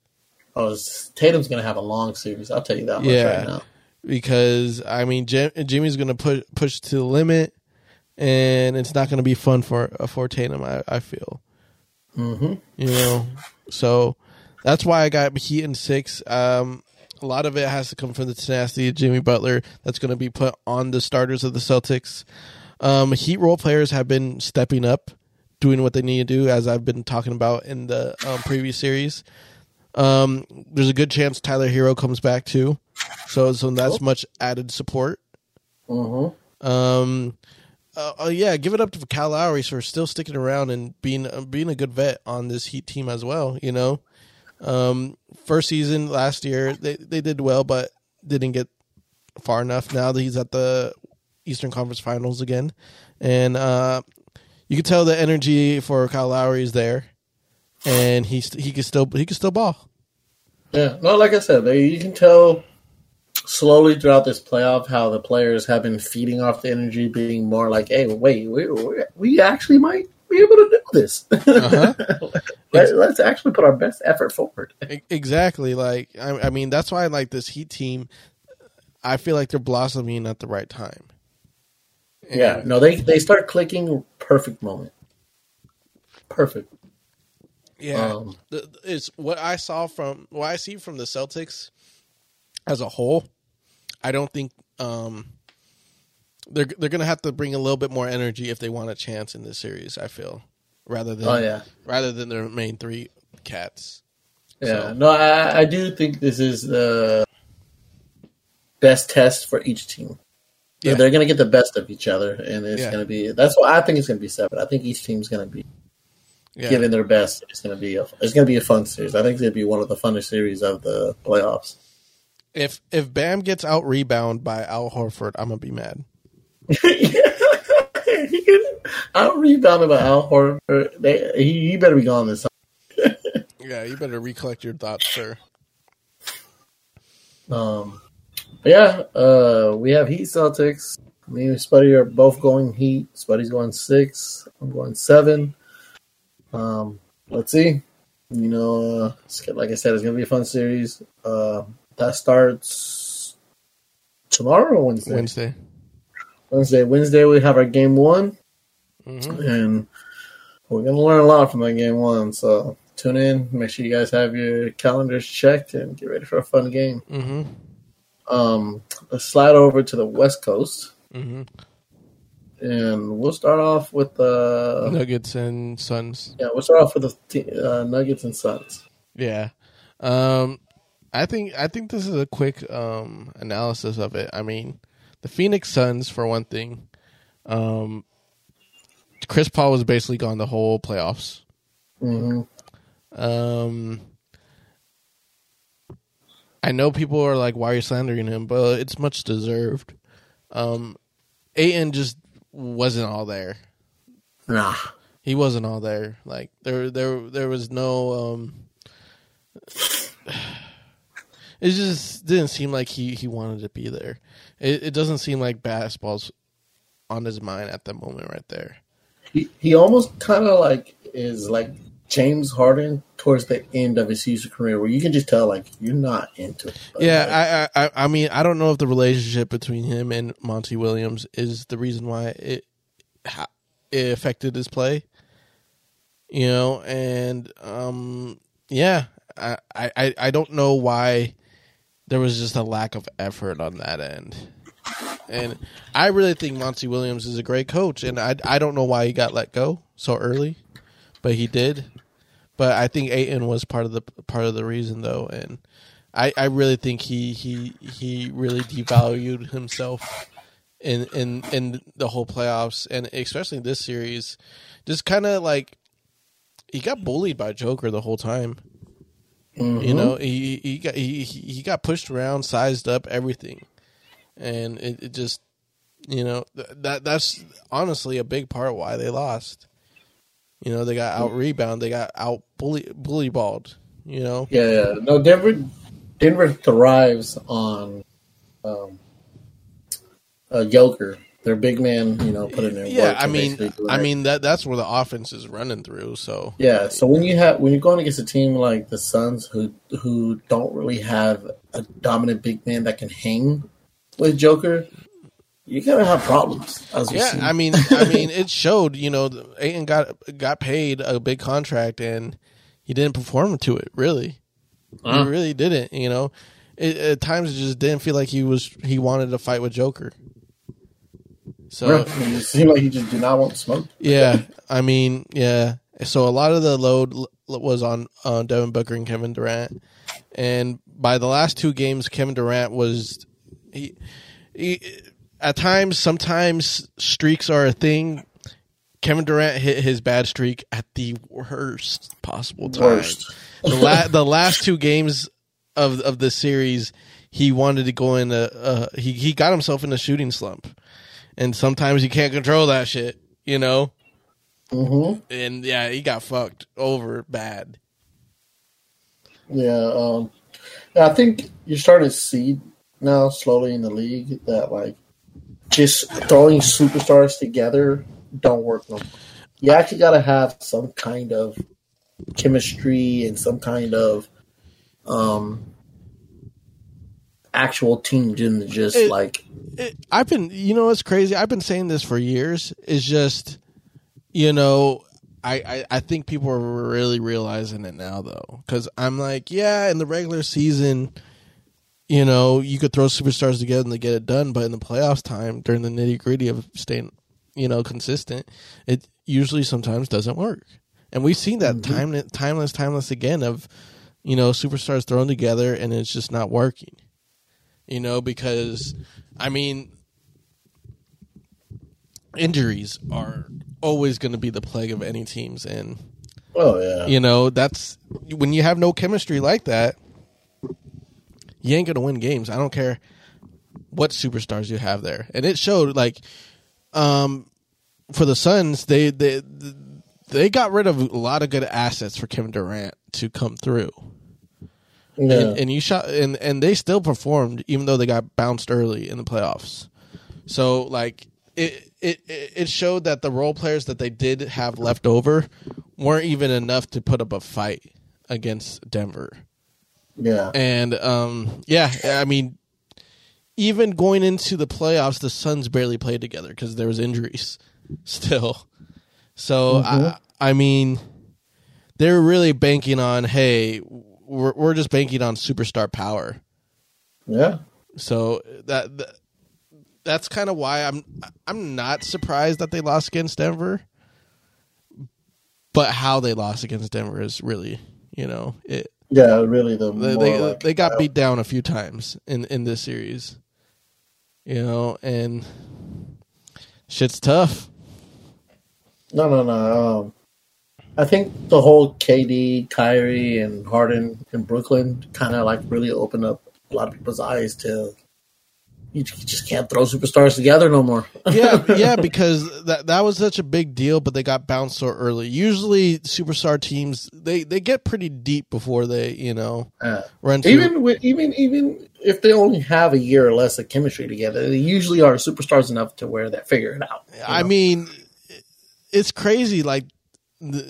A: oh, Tatum's going to have a long series. I'll tell you that much
B: Yeah.
A: right now.
B: because I mean Jim, Jimmy's gonna push push to the limit, and it's not gonna be fun for for Tatum. I, I feel
A: hmm
B: you know so that's why I got Heat in six. Um, a lot of it has to come from the tenacity of Jimmy Butler that's going to be put on the starters of the Celtics. Um, Heat role players have been stepping up, doing what they need to do, as I've been talking about in the um, previous series. Um, there's a good chance Tyler Herro comes back too, so so that's much added support.
A: hmm
B: Um, uh, uh, yeah, give it up to Kyle Lowry for still sticking around and being uh, being a good vet on this Heat team as well. You know, um, first season last year they they did well, but didn't get far enough. Now that he's at the Eastern Conference Finals again, and uh, you can tell the energy for Kyle Lowry is there, and he he can still he can still ball.
A: Yeah, no, like I said, they, you can tell slowly throughout this playoff how the players have been feeding off the energy, being more like, "Hey, wait, we we, we actually might be able to do this.
B: Uh-huh.
A: Let, let's actually put our best effort forward."
B: Exactly. Like I, I mean, that's why I like this Heat team. I feel like they're blossoming at the right time.
A: Yeah, no, they they start clicking perfect moment, perfect.
B: yeah.
A: Um,
B: it's what I saw from what I see from the Celtics as a whole. I don't think um, they're they're gonna have to bring a little bit more energy if they want a chance in this series. I feel rather than
A: oh yeah,
B: rather than their main three cats.
A: yeah.
B: So-
A: No, I, I do think this is the best test for each team.
B: Yeah.
A: They're going to get the best of each other, and it's
B: Yeah.
A: going to be. That's why I think it's going to be seven. I think each team's going to be
B: Yeah.
A: giving their best. It's going to be a, it's going to be a fun series. I think it's going to be one of the funnest series of the playoffs.
B: If if Bam gets out rebound by Al Horford, I'm gonna be mad.
A: he can out rebounded by Al Horford. They, he, he better be gone this time.
B: Yeah, you better recollect your thoughts, sir.
A: Um, yeah, uh, we have Heat Celtics. Me and Spuddy are both going Heat. Spuddy's going six. I'm going seven. Um, let's see. You know, uh, like I said, it's gonna be a fun series. Uh, that starts tomorrow or Wednesday.
B: Wednesday.
A: Wednesday. Wednesday we have our game one,
B: Mm-hmm.
A: and we're gonna learn a lot from that game one. So tune in. Make sure you guys have your calendars checked and get ready for a fun game.
B: Mm-hmm.
A: Um, let's slide over to the West Coast,
B: Mm-hmm.
A: and we'll start off with the
B: Nuggets and Suns.
A: yeah. We'll start off with the t- uh, Nuggets and Suns.
B: Yeah. Um I think I think this is a quick um analysis of it. I mean, the Phoenix Suns for one thing. Um Chris Paul was basically gone the whole playoffs.
A: hmm
B: Um I know people are like, why are you slandering him? But it's much deserved. Um Ayton just wasn't all there.
A: Nah,
B: He wasn't all there. Like there there there was no um it just didn't seem like he he wanted to be there. It it doesn't seem like basketball's on his mind at the moment right there.
A: he he almost kind of like is like James Harden towards the end of his career, where you can just tell like you're not into it. Like,
B: Yeah, I, I I I mean I don't know if the relationship between him and Monty Williams is the reason why it it affected his play. You know, and um yeah, I I I don't know why there was just a lack of effort on that end. And I really think Monty Williams is a great coach, and I I don't know why he got let go so early, but he did. But I think Ayton was part of the part of the reason though, and I, I really think he, he he really devalued himself in in in the whole playoffs and especially this series. Just kind of like he got bullied by Joker the whole time.
A: mhm.
B: You know, he he got he he got pushed around, sized up, everything, and it, it just you know th- that that's honestly a big part why they lost. You know, they got out rebound, they got out bully bully balled. You know,
A: Yeah, yeah. No, Denver Denver thrives on um, uh, Joker. Their big man, you know, put in their
B: yeah. I mean, I mean that that's where the offense is running through. So
A: yeah. So when you have when you're going against a team like the Suns, who who don't really have a dominant big man that can hang with Joker, you're gonna have problems. As
B: yeah,
A: see.
B: I mean, I mean, it showed. You know, Ayton got got paid a big contract and he didn't perform to it. Really,
A: Uh.
B: he really didn't. You know, it, at times it just didn't feel like he was he wanted to fight with Joker. So
A: it seemed like he just did not want to smoke.
B: yeah, I mean, yeah. So a lot of the load was on uh, Devin Booker and Kevin Durant, and by the last two games, Kevin Durant was he, he at times. Sometimes streaks are a thing. Kevin Durant hit his bad streak at the worst possible time.
A: Worst.
B: The, la- the last two games of of the series, he wanted to go in a he he got himself in a shooting slump, and sometimes you can't control that shit, you know.
A: hmm
B: And yeah, he got fucked over bad.
A: Yeah, um, I think you're starting to see now slowly in the league that like just throwing superstars together don't work no more. You actually got to have some kind of chemistry and some kind of um actual team than just
B: It-
A: like
B: It, I've been, you know, it's crazy. I've been saying this for years. It's just, you know, I, I, I think people are really realizing it now, though, because I'm like, yeah, in the regular season, you know, you could throw superstars together and they get it done, but in the playoffs time, during the nitty gritty of staying, you know, consistent, it usually sometimes doesn't work. And we've seen that mm-hmm. time, timeless, timeless again of, you know, superstars thrown together and it's just not working. You know, because I mean, injuries are always going to be the plague of any teams, and
A: oh yeah
B: you know that's when you have no chemistry like that, you ain't going to win games. I don't care what superstars you have there, and it showed. Like, um, for the Suns, they they they got rid of a lot of good assets for Kevin Durant to come through.
A: Yeah.
B: and, and you shot and and they still performed even though they got bounced early in the playoffs. So like it it it showed that the role players that they did have left over weren't even enough to put up a fight against Denver.
A: Yeah.
B: And um yeah, I mean even going into the playoffs the Suns barely played together because there was injuries still. So I I mean they were really banking on hey we're we're just banking on superstar power.
A: Yeah.
B: So that, that that's kind of why I'm I'm not surprised that they lost against Denver. But how they lost against Denver is really, you know, it
A: Yeah, really the
B: they they,
A: like-
B: they got beat down a few times in in this series. You know, and shit's tough.
A: No, no, no. Um, I think the whole KD, Kyrie, and Harden in Brooklyn kind of like really opened up a lot of people's eyes to you just can't throw superstars together no more.
B: yeah, yeah, because that that was such a big deal, but they got bounced so early. Usually, superstar teams they they get pretty deep before they you know
A: Uh,
B: run. Through,
A: even with, even even if they only have a year or less of chemistry together, they usually are superstars enough to where they figure it out. you
B: I mean, it's crazy. Like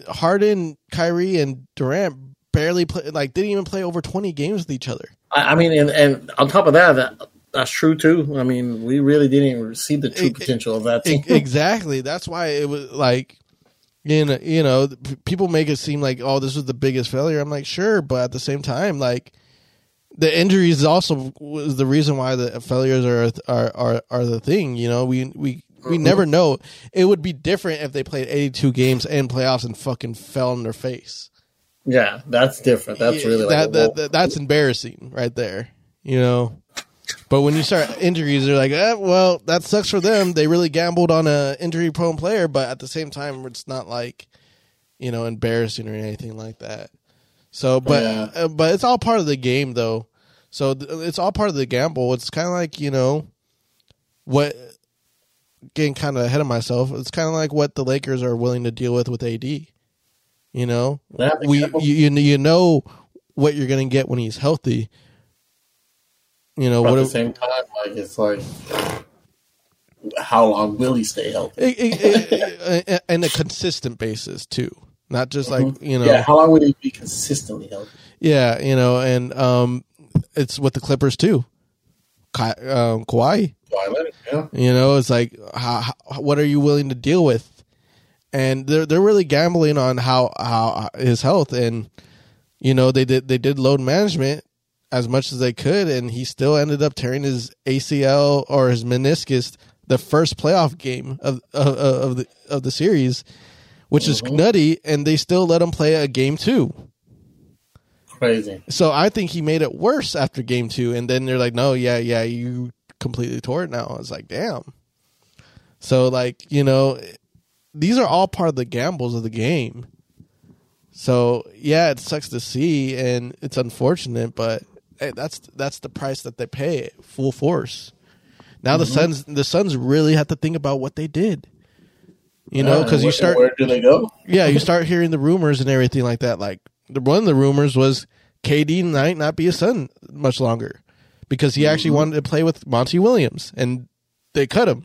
B: Harden, Kyrie, and Durant barely play. Like didn't even play over twenty games with each other.
A: I, I mean, and, and on top of that, that that's true too. I mean, we really didn't see the true potential of that team.
B: exactly. That's why it was like. You know, you know, people make it seem like, oh, this was the biggest failure. I'm like, sure, but at the same time, like, the injuries also was the reason why the failures are are are, are the thing. You know, we we we mm-hmm. never know. It would be different if they played 82 games and playoffs and fucking fell on their face.
A: yeah, that's different. That's
B: Yeah,
A: really like
B: that, that- that's embarrassing right there. You know. But when you start injuries, they're like, eh, well, that sucks for them. They really gambled on a injury prone player, but at the same time, it's not like, you know, embarrassing or anything like that. So, but
A: Yeah.
B: uh, but it's all part of the game, though. So th- it's all part of the gamble. It's kind of like you know, what getting kind of ahead of myself. It's kind of like what the Lakers are willing to deal with with AD. You know, we you you you know what you're going to get when he's healthy. You know
A: But
B: what?
A: at the same time, like it's like, how long will he stay healthy?
B: it- it- it- it- and a consistent basis too, not just like you know,
A: Mm-hmm. yeah, how long will he be consistently healthy?
B: Yeah, you know, and um, it's with the Clippers too. Ka- um, Kawhi,
A: let? Yeah,
B: you know, it's like how, how, what are you willing to deal with? And they're they're really gambling on how how his health, and you know they did they did load management as much as they could, and he still ended up tearing his ACL or his meniscus the first playoff game of of, of the of the series, which is mm-hmm. nutty, and they still let him play a game two.
A: crazy.
B: So I think he made it worse after game two, and then they're like, "No, yeah, yeah, you completely tore it now." I was like, "Damn." So like you know, these are all part of the gambles of the game. So yeah, it sucks to see, and it's unfortunate, but hey, that's that's the price that they pay full force. Now the mm-hmm. Suns, the Suns really have to think about what they did. You know,
A: uh,
B: because
A: and
B: you start
A: Where do they go?
B: yeah, you start hearing the rumors and everything like that. Like the, one of the rumors was KD might not be a Sun much longer because he actually mm-hmm. wanted to play with Monty Williams, and they cut him.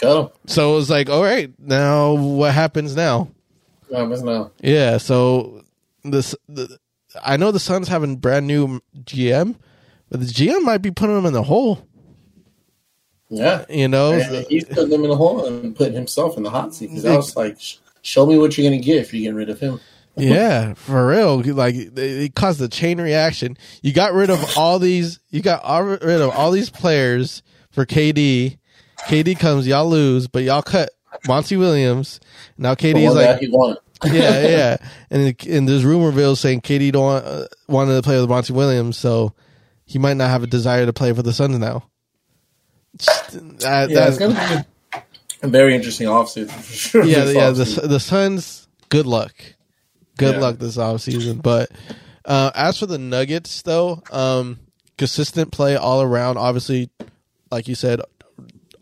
A: Go.
B: So it was like, all right, now what happens now?
A: No, miss no.
B: Yeah, so this the, I know the Suns having brand new GM, but the GM might be putting them in the hole.
A: Yeah,
B: You know,
A: And he's putting them in the hole and putting himself in the hot seat because I was like, show me what you're gonna get if you get rid of him.
B: yeah, for real. Like it caused a chain reaction. You got rid of all these. You got all, rid of all these players for KD. KD comes, y'all lose, but y'all cut Monty Williams. Now KD is like,
A: he wanted.
B: Yeah, yeah. And and there's rumorville saying KD don't want, uh, wanted to play with Monty Williams, so he might not have a desire to play for the Suns now. That-
A: Yeah, it's
B: that-
A: gonna be a very interesting offseason for sure.
B: yeah, yeah. The the Suns, good luck, good
A: Yeah.
B: luck this offseason. But uh, as for the Nuggets, though, um, consistent play all around. Obviously, like you said,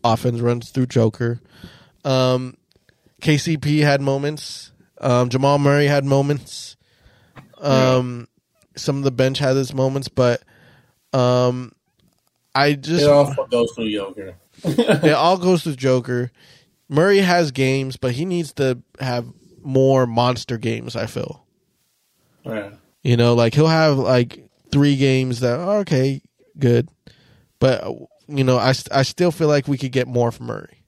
B: offense runs through Joker. Um, KCP had moments. Um, Jamal Murray had moments. Um, some of the bench had its moments, but um, I just
A: It all goes through Joker.
B: it all goes to Joker. Murray has games, but he needs to have more monster games. I feel.
A: Yeah.
B: You know, like he'll have like three games that are okay, good, but you know, I I still feel like we could get more from Murray.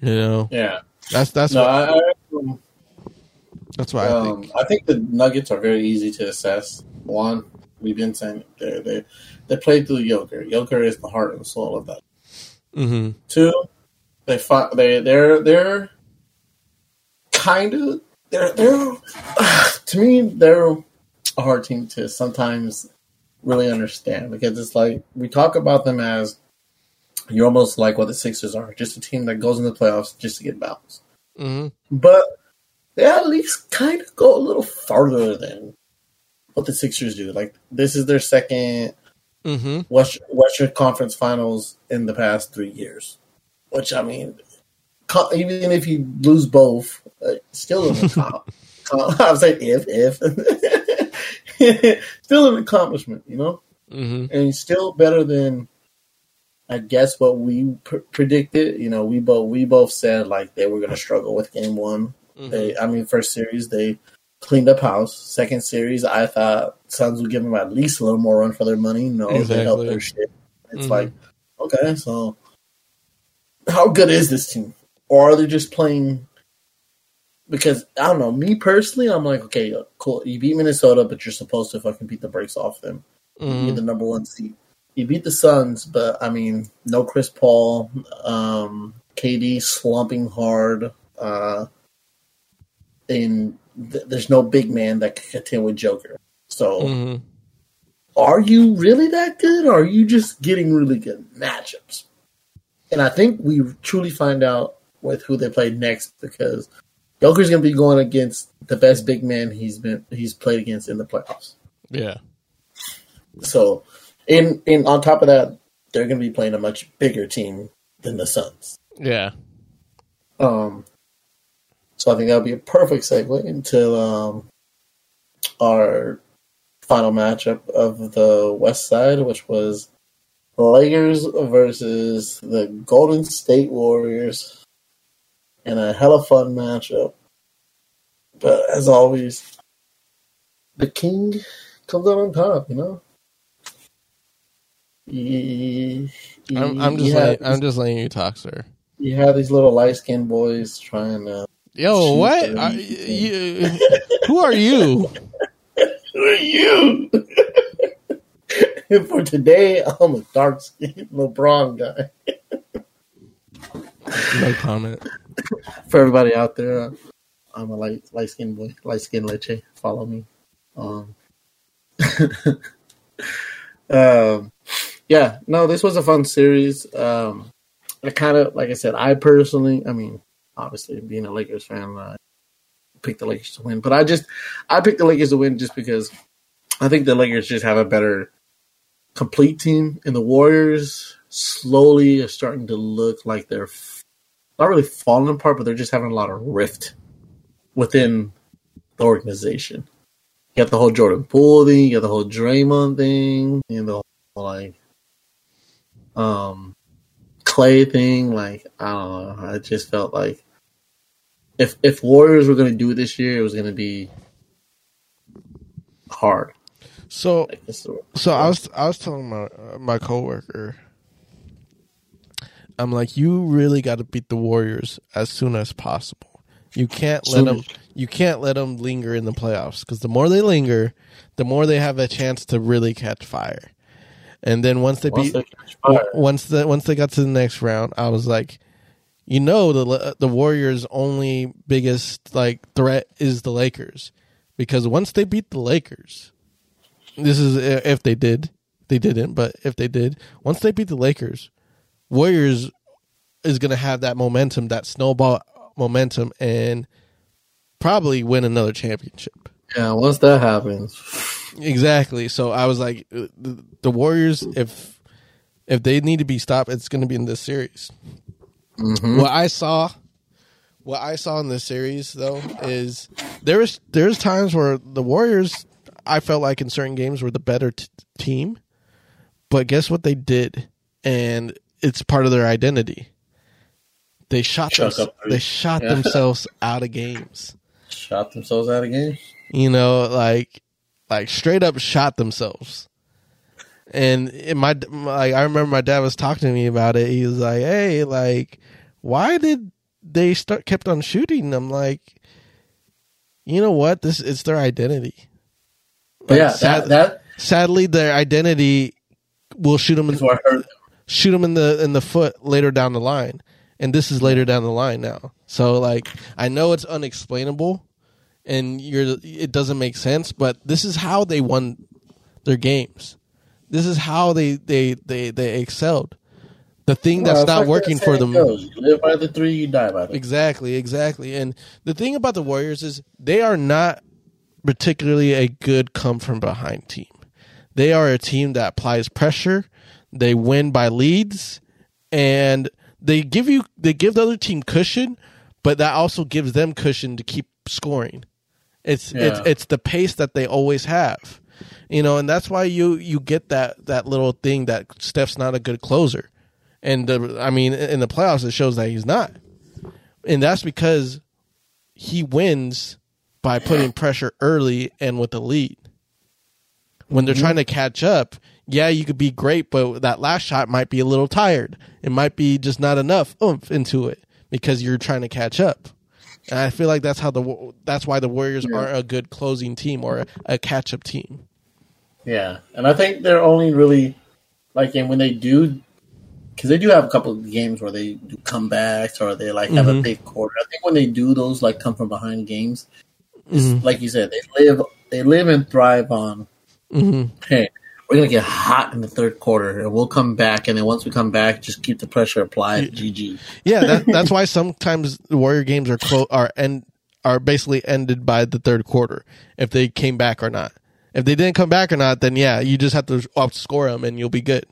B: You know,
A: Yeah.
B: that's that's
A: No,
B: what
A: I, I,
B: that's I
A: um,
B: think.
A: I think the Nuggets are very easy to assess. One, we've been saying they they they play through Joker. Joker is the heart and soul of that.
B: hmm
A: Two, they fi- they they're they're kind of they're they're to me they're a hard team to sometimes really understand because it's like we talk about them as you're almost like what the Sixers are, just a team that goes in the playoffs just to get bounced.
B: hmm
A: But they at least kind of go a little farther than what the Sixers do. Like this is their second
B: hmm
A: West, Western Conference Finals in the past three years, which I mean, even if you lose both, uh, still an accomplishment. I'm saying if if still an accomplishment, you know,
B: hmm
A: and still better than I guess what we pr- predicted. You know, we both we both said like they were going to struggle with game one.
B: Mm-hmm.
A: They, I mean, first series they cleaned up house. Second series, I thought Suns would give them at least a little more run for their money. No, they helped their shit. It's
B: Mhm.
A: like, okay, so how good is this team, or are they just playing? Because I don't know. Me personally, I'm like, okay, cool. You beat Minnesota, but you're supposed to fucking beat the brakes off them.
B: Mhm.
A: You're the number one seed. You beat the Suns, but I mean, no Chris Paul, um, KD slumping hard, uh, and th- there's no big man that can contend with Joker. So,
B: Mhm.
A: are you really that good, or are you just getting really good matchups? And I think we truly find out with who they play next because Joker's going to be going against the best big man he's been he's played against in the playoffs.
B: Yeah.
A: So, in in on top of that, they're going to be playing a much bigger team than the Suns.
B: Yeah.
A: Um, so I think that'll be a perfect segue into um, our final matchup of the West Side, which was Lakers versus the Golden State Warriors, and a hella fun matchup. But as always, the king comes out on top. You know. You,
B: I'm, I'm just letting, I'm just letting you talk, sir.
A: you have these little light skinned boys trying to
B: Yo, what? Are you, who are you?
A: Who are you? For today, I'm a dark skinned LeBron guy.
B: No comment.
A: For everybody out there, I'm a light light skinned boy, light skinned leche. Follow me. Um, um, yeah, no, this was a fun series. Um, I kind of, like I said, I personally, I mean, obviously being a Lakers fan, I picked the Lakers to win, but I just, I picked the Lakers to win just because I think the Lakers just have a better complete team, and the Warriors slowly are starting to look like they're not really falling apart, but they're just having a lot of rift within the organization. You got the whole Jordan Poole thing, you got the whole Draymond thing, and the whole like um Clay thing. Like I don't know, I just felt like if if Warriors were going to do it this year, it was going to be hard.
B: So,
A: Like,
B: so I was I was telling my uh, my coworker, I'm like, you really got to beat the Warriors as soon as possible. You can't let
A: Soon
B: them. You can't let them linger in the playoffs because the more they linger, the more they have a chance to really catch fire. And then once they
A: once
B: beat,
A: they catch fire,
B: w- once the once they got to the next round, I was like, you know, the the Warriors' only biggest like threat is the Lakers, because once they beat the Lakers, this is if they did, they didn't, but if they did, once they beat the Lakers, Warriors is gonna have that momentum, that snowball momentum, and probably win another championship.
A: yeah, once that happens,
B: Exactly. So I was like, uh, the, the Warriors, if if they need to be stopped, it's going to be in this series.
A: Mhm.
B: What I saw, what I saw in this series though is there was there's times where the Warriors, I felt like in certain games were the better t- team, but guess what they did, and it's part of their identity. They shot
A: Shut
B: them, they shot
A: Yeah.
B: themselves out of games.
A: Shot themselves out of games.
B: You know, like like straight up shot themselves. And in my like, I remember my dad was talking to me about it. He was like, "Hey, like, why did they start kept on shooting?" I'm like, you know what? This it's their identity.
A: But
B: Like,
A: yeah,
B: sad-
A: that, that
B: sadly, their identity will shoot them
A: is what hurt them.
B: shoot them in the in the foot later down the line, and this is later down the line now. So like, I know it's unexplainable, and you're it doesn't make sense, but this is how they won their games. This is how they they they they excelled. The thing
A: Well,
B: that's not
A: like
B: working
A: that
B: for them.
A: goes, You live by the three, you die by the
B: Exactly, exactly. And the thing about the Warriors is they are not particularly a good come from behind team. They are a team that applies pressure, they win by leads, and they give you they give the other team cushion, but that also gives them cushion to keep scoring. It's it's it's the pace that they always have. You know, and that's why you you get that that little thing that Steph's not a good closer. And the, I mean, in the playoffs, it shows that he's not, and that's because he wins by putting pressure early and with the lead. When they're trying to catch up, yeah, you could be great, but that last shot might be a little tired. It might be just not enough oomph into it because you're trying to catch up. And I feel like that's how the that's why the Warriors
A: Yeah.
B: are a good closing team or a, a catch up team.
A: Yeah, and I think they're only really like, and when they do, because they do have a couple of games where they do comebacks or they like have a
B: Mhm.
A: big quarter. I think when they do those like come from behind games,
B: Mhm.
A: like you said, they live they live and thrive on.
B: hmm
A: Hey, we're gonna get hot in the third quarter, and we'll come back, and then once we come back, just keep the pressure applied. GG.
B: Yeah, that, that's why sometimes the Warrior games are clo- are end are basically ended by the third quarter if they came back or not. If they didn't come back or not, then yeah, you just have to outscore them and you'll be good.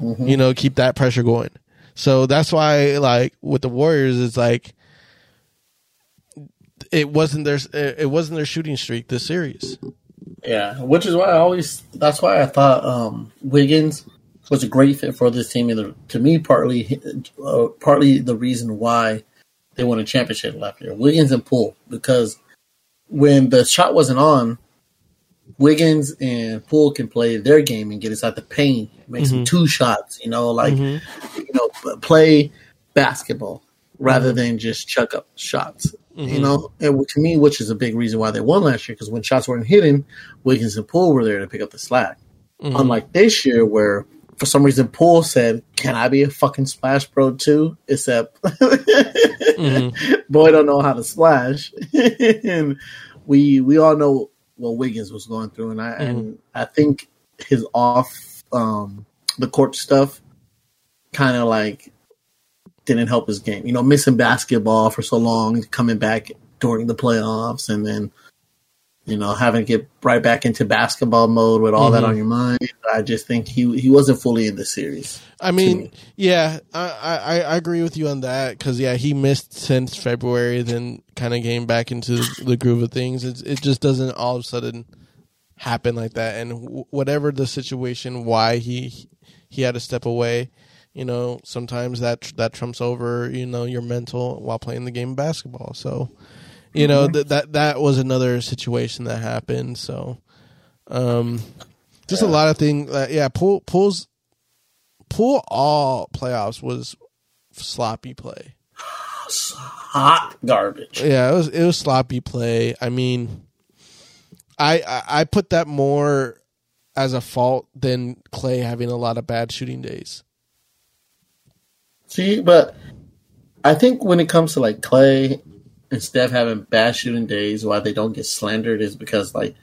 B: Mm-hmm. You know, keep that pressure going. So that's why, like with the Warriors, it's like it wasn't their it wasn't their shooting streak this series.
A: Yeah, which is why I always. That's why I thought um, Wiggins was a great fit for this team. The, to me, partly, uh, partly the reason why they won a championship last year, Wiggins and Poole, because when the shot wasn't on, Wiggins and Poole can play their game and get inside the paint, make some two shots. You know, like you know, play basketball rather than just chuck up shots. You mm-hmm. know, and to me, which is a big reason why they won last year, because when shots weren't hitting, Wiggins and Poole were there to pick up the slack. Mm-hmm. Unlike this year, where for some reason Poole said, "Can I be a fucking splash bro too?" Except mm-hmm. boy don't know how to splash, and we we all know what Wiggins was going through, and I and I think his off um, the court stuff kind of like didn't help his game. You know, missing basketball for so long, coming back during the playoffs, and then you know having to get right back into basketball mode with all that mm-hmm. on your mind. I just think he he wasn't fully in the series.
B: I mean, yeah, I, I I agree with you on that because yeah, he missed since February, then kind of came back into the groove of things. It it just doesn't all of a sudden happen like that, and w- whatever the situation, why he he had to step away, you know, sometimes that that trumps over you know your mental while playing the game of basketball. So, you know that that that was another situation that happened. So, um, just a lot of things. Uh, yeah, pull pulls Poole all playoffs was sloppy play.
A: Hot garbage.
B: Yeah, it was it was sloppy play. I mean, I I, I put that more as a fault than Clay having a lot of bad shooting days.
A: See, but I think when it comes to like Clay and Steph having bad shooting days, why they don't get slandered is because like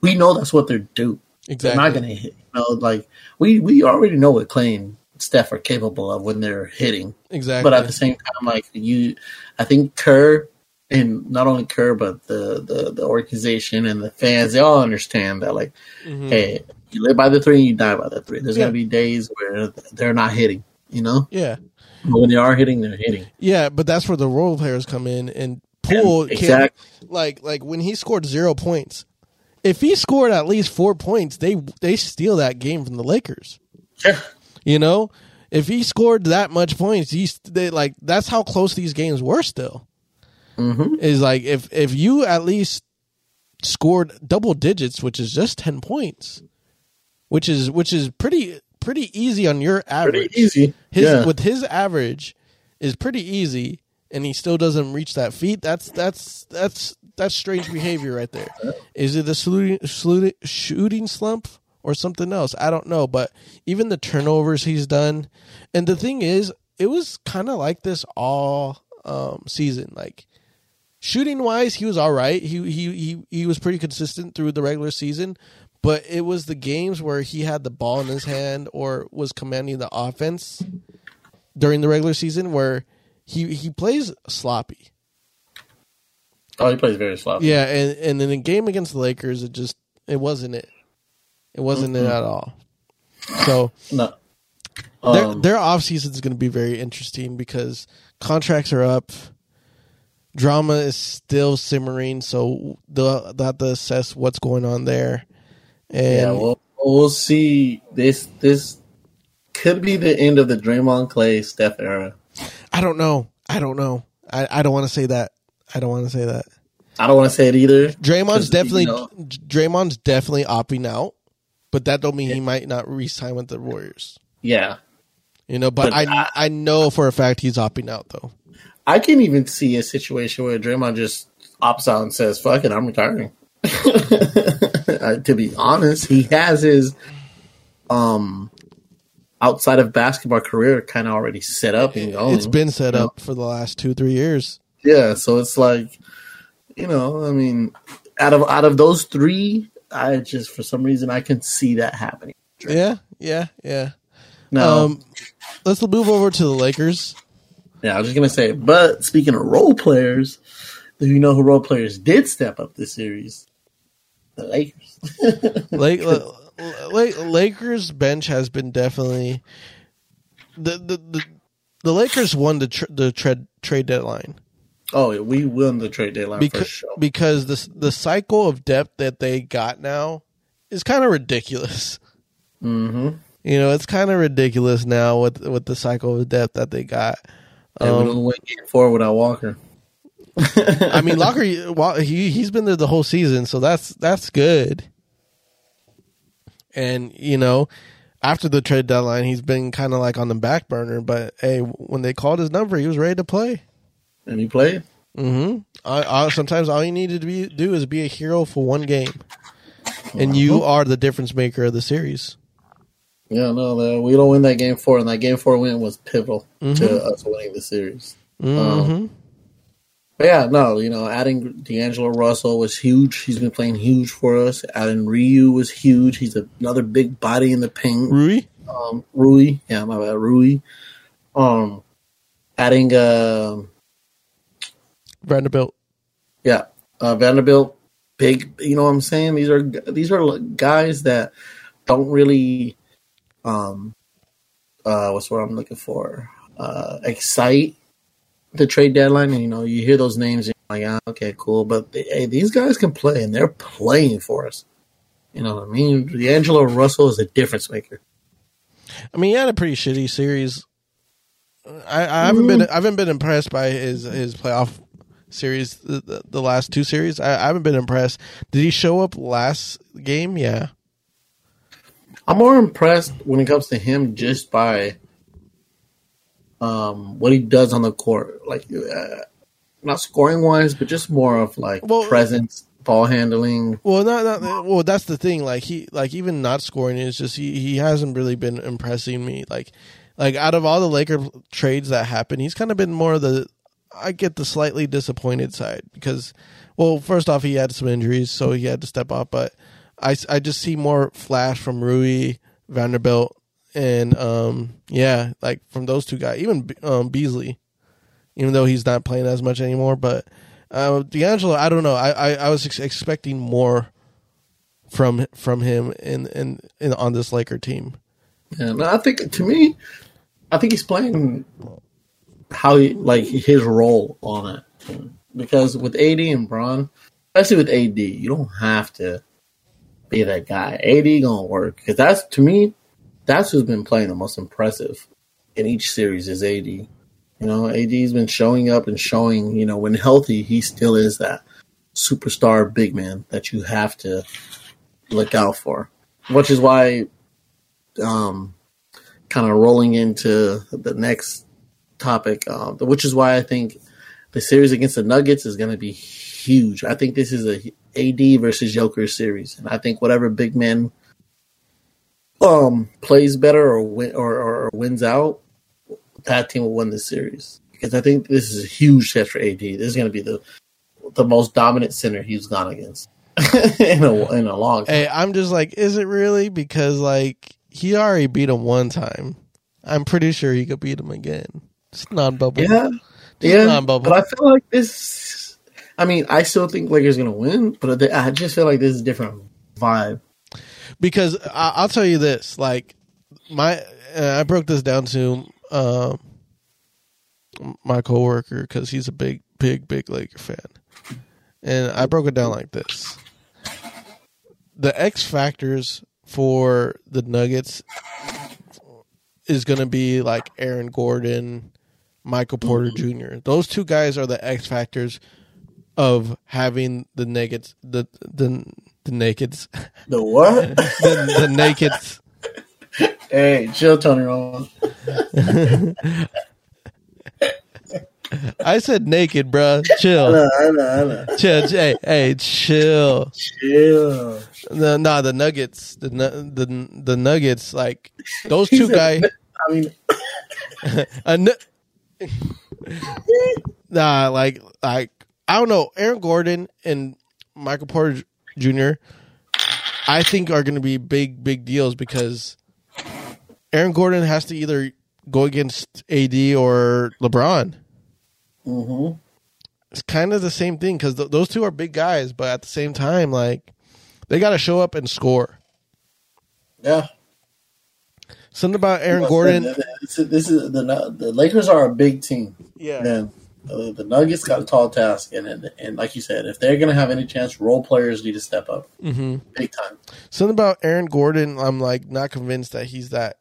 A: we know that's what they're due.
B: Exactly.
A: They're not gonna hit. You know, like we we already know what Clay and Steph are capable of when they're hitting.
B: Exactly.
A: But at the same time, like you, I think Kerr and not only Kerr, but the the, the organization and the fans, they all understand that like,
B: Mhm.
A: hey, you live by the three, and you die by the three. There's
B: Yeah.
A: gonna be days where they're not hitting. You know,
B: yeah,
A: but when they are hitting, they're hitting.
B: yeah, but that's where the role players come in and Poole
A: Yeah,
B: can't like like when he scored zero points if he scored at least four points, they they steal that game from the Lakers.
A: Yeah.
B: You know, if he scored that much points, he's they like that's how close these games were. Still,
A: Mm-hmm.
B: is like if if you at least scored double digits, which is just ten points, which is which is pretty pretty easy on your average.
A: Pretty easy.
B: His
A: yeah.
B: with his average is pretty easy, and he still doesn't reach that feat. That's that's that's that's strange behavior right there. Is it the shooting, shooting, shooting slump or something else? I don't know. But even the turnovers he's done, and the thing is, it was kind of like this all um, season. Like shooting wise, he was all right. He he he he was pretty consistent through the regular season. But it was the games where he had the ball in his hand or was commanding the offense during the regular season where he he plays sloppy.
A: oh, he plays very sloppy.
B: Yeah, and and in the game against the Lakers, it just it wasn't it. It wasn't it at all. So
A: No.
B: their
A: Um,
B: their off season is going to be very interesting because contracts are up. Drama is still simmering, so they'll, they'll have to assess what's going on there. And
A: yeah, we'll, we'll see. This this could be the end of the Draymond Clay Steph era.
B: I don't know. I don't know. I, I don't want to say that. I don't want to say that.
A: I don't want to say it either.
B: Draymond's definitely
A: you know-
B: Draymond's definitely opting out, but that don't mean he might not re-sign with the Warriors.
A: Yeah,
B: You know, but,
A: But
B: I
A: I-
B: I know for a fact he's opting out though.
A: I can't even see a situation where Draymond just opts out and says, "Fuck it, I'm retiring." To be honest, he has his um outside of basketball career kind of already set up and going.
B: It's been set up for the last two three years.
A: Yeah, so it's like, you know, I mean, out of out of those three, I just for some reason I can see that happening.
B: Yeah, yeah, yeah.
A: Now,
B: Um, let's move over to the Lakers.
A: yeah, I was just gonna say. But speaking of role players, do you know who role players did step up this series? The Lakers.
B: Lake, Lake, Lakers bench has been definitely the the the, the Lakers won the tr- the trade trade deadline.
A: oh, yeah, we won the trade deadline for
B: because
A: sure.
B: because the the cycle of depth that they got now is kind of ridiculous.
A: Mm-hmm.
B: You know, it's kind of ridiculous now with with the cycle of depth that they got.
A: And we
B: Um,
A: don't win game four without Walker.
B: I mean, Walker, well, he he's been there the whole season, so that's that's good. And you know, after the trade deadline, he's been kind of like on the back burner. But hey, when they called his number, he was ready to play.
A: And he played.
B: Mm-hmm. I, I, sometimes all you need to be, do is be a hero for one game, and you are the difference maker of the series.
A: Yeah, no, we don't win that game four, and that game four win was pivotal to us winning the series.
B: Mm-hmm.
A: But yeah, no, you know, adding D'Angelo Russell was huge. He's been playing huge for us. Adding Ryu was huge. He's another big body in the paint.
B: Rui,
A: Um, Rui, yeah, my bad, Rui. Um, adding, uh,
B: Vanderbilt.
A: yeah, uh, Vanderbilt, big. You know what I'm saying? These are these are guys that don't really, um, uh, what's what I'm looking for? Uh, excite the trade deadline. And you know, you hear those names, and you're like, ah, okay, cool. But hey, these guys can play, and they're playing for us. You know what I mean? D'Angelo Russell is a difference maker.
B: I mean, he had a pretty shitty series. I, I haven't been I haven't been impressed by his his playoff series the, the, the last two series. I, I haven't been impressed. Did he show up last game? Yeah.
A: I'm more impressed when it comes to him just by um, what he does on the court, like uh, not scoring wise, but just more of like
B: Well-
A: presence, ball handling.
B: Well, not, not well. That's the thing. Like he, like even not scoring is just he. He hasn't really been impressing me. Like, like out of all the Laker trades that happened, he's kind of been more of the. I get the slightly disappointed side because, well, first off, he had some injuries, so he had to step up. But I, I just see more flash from Rui Vanderbilt and um yeah, like from those two guys, even um Beasley, even though he's not playing as much anymore. But uh, D'Angelo, I don't know. I, I, I was ex- expecting more from from him in, in in on this Laker team.
A: And I think to me, I think he's playing how he like his role on it. Because with AD and Bron, especially with AD, you don't have to be that guy. AD gonna work because that's to me, that's who's been playing the most impressive in each series is AD. You know, AD's been showing up and showing. You know, when healthy, he still is that superstar big man that you have to look out for. Which is why, um, kind of rolling into the next topic, uh, which is why I think the series against the Nuggets is going to be huge. I think this is a AD versus Joker series, and I think whatever big man um plays better or win or, or, wins out, that team will win the series. Because I think this is a huge test for AD. This is going to be the the most dominant center he's gone against in a in a long
B: time. Hey, I'm just like, is it really? Because like he already beat him one time. I'm pretty sure he could beat him again. It's non bubble.
A: Yeah, Just yeah. Non-bubble. But I feel like this. I mean, I still think Lakers gonna win, but I just feel like this is a different vibe.
B: Because I'll tell you this, like my, I broke this down to um, my coworker because he's a big, big, big Laker fan, and I broke it down like this: the X factors for the Nuggets is going to be like Aaron Gordon, Michael Porter. Jr. Those two guys are the X factors of having the Nuggets the the the nakeds.
A: The what?
B: the, the nakeds.
A: Hey, chill, Tony Romo.
B: I said naked, bro. Chill.
A: I know, I know, I know.
B: Chill, hey, hey, chill.
A: Chill.
B: The, nah, the Nuggets, the the the Nuggets, like those two guys. I mean, nah, like like I don't know. Aaron Gordon and Michael Porter Jr. I think are going to be big big deals because Aaron Gordon has to either go against AD or LeBron.
A: Mm-hmm.
B: It's kind of the same thing because th- those two are big guys, but at the same time, like they got to show up and score.
A: Yeah.
B: Something about Aaron Gordon.
A: This is, this is the the Lakers are a big team.
B: Yeah.
A: And uh, the Nuggets got a tall task, and, and and like you said, if they're going to have any chance, role players need to step up,
B: mm-hmm.
A: big time.
B: Something about Aaron Gordon, I'm like not convinced that he's that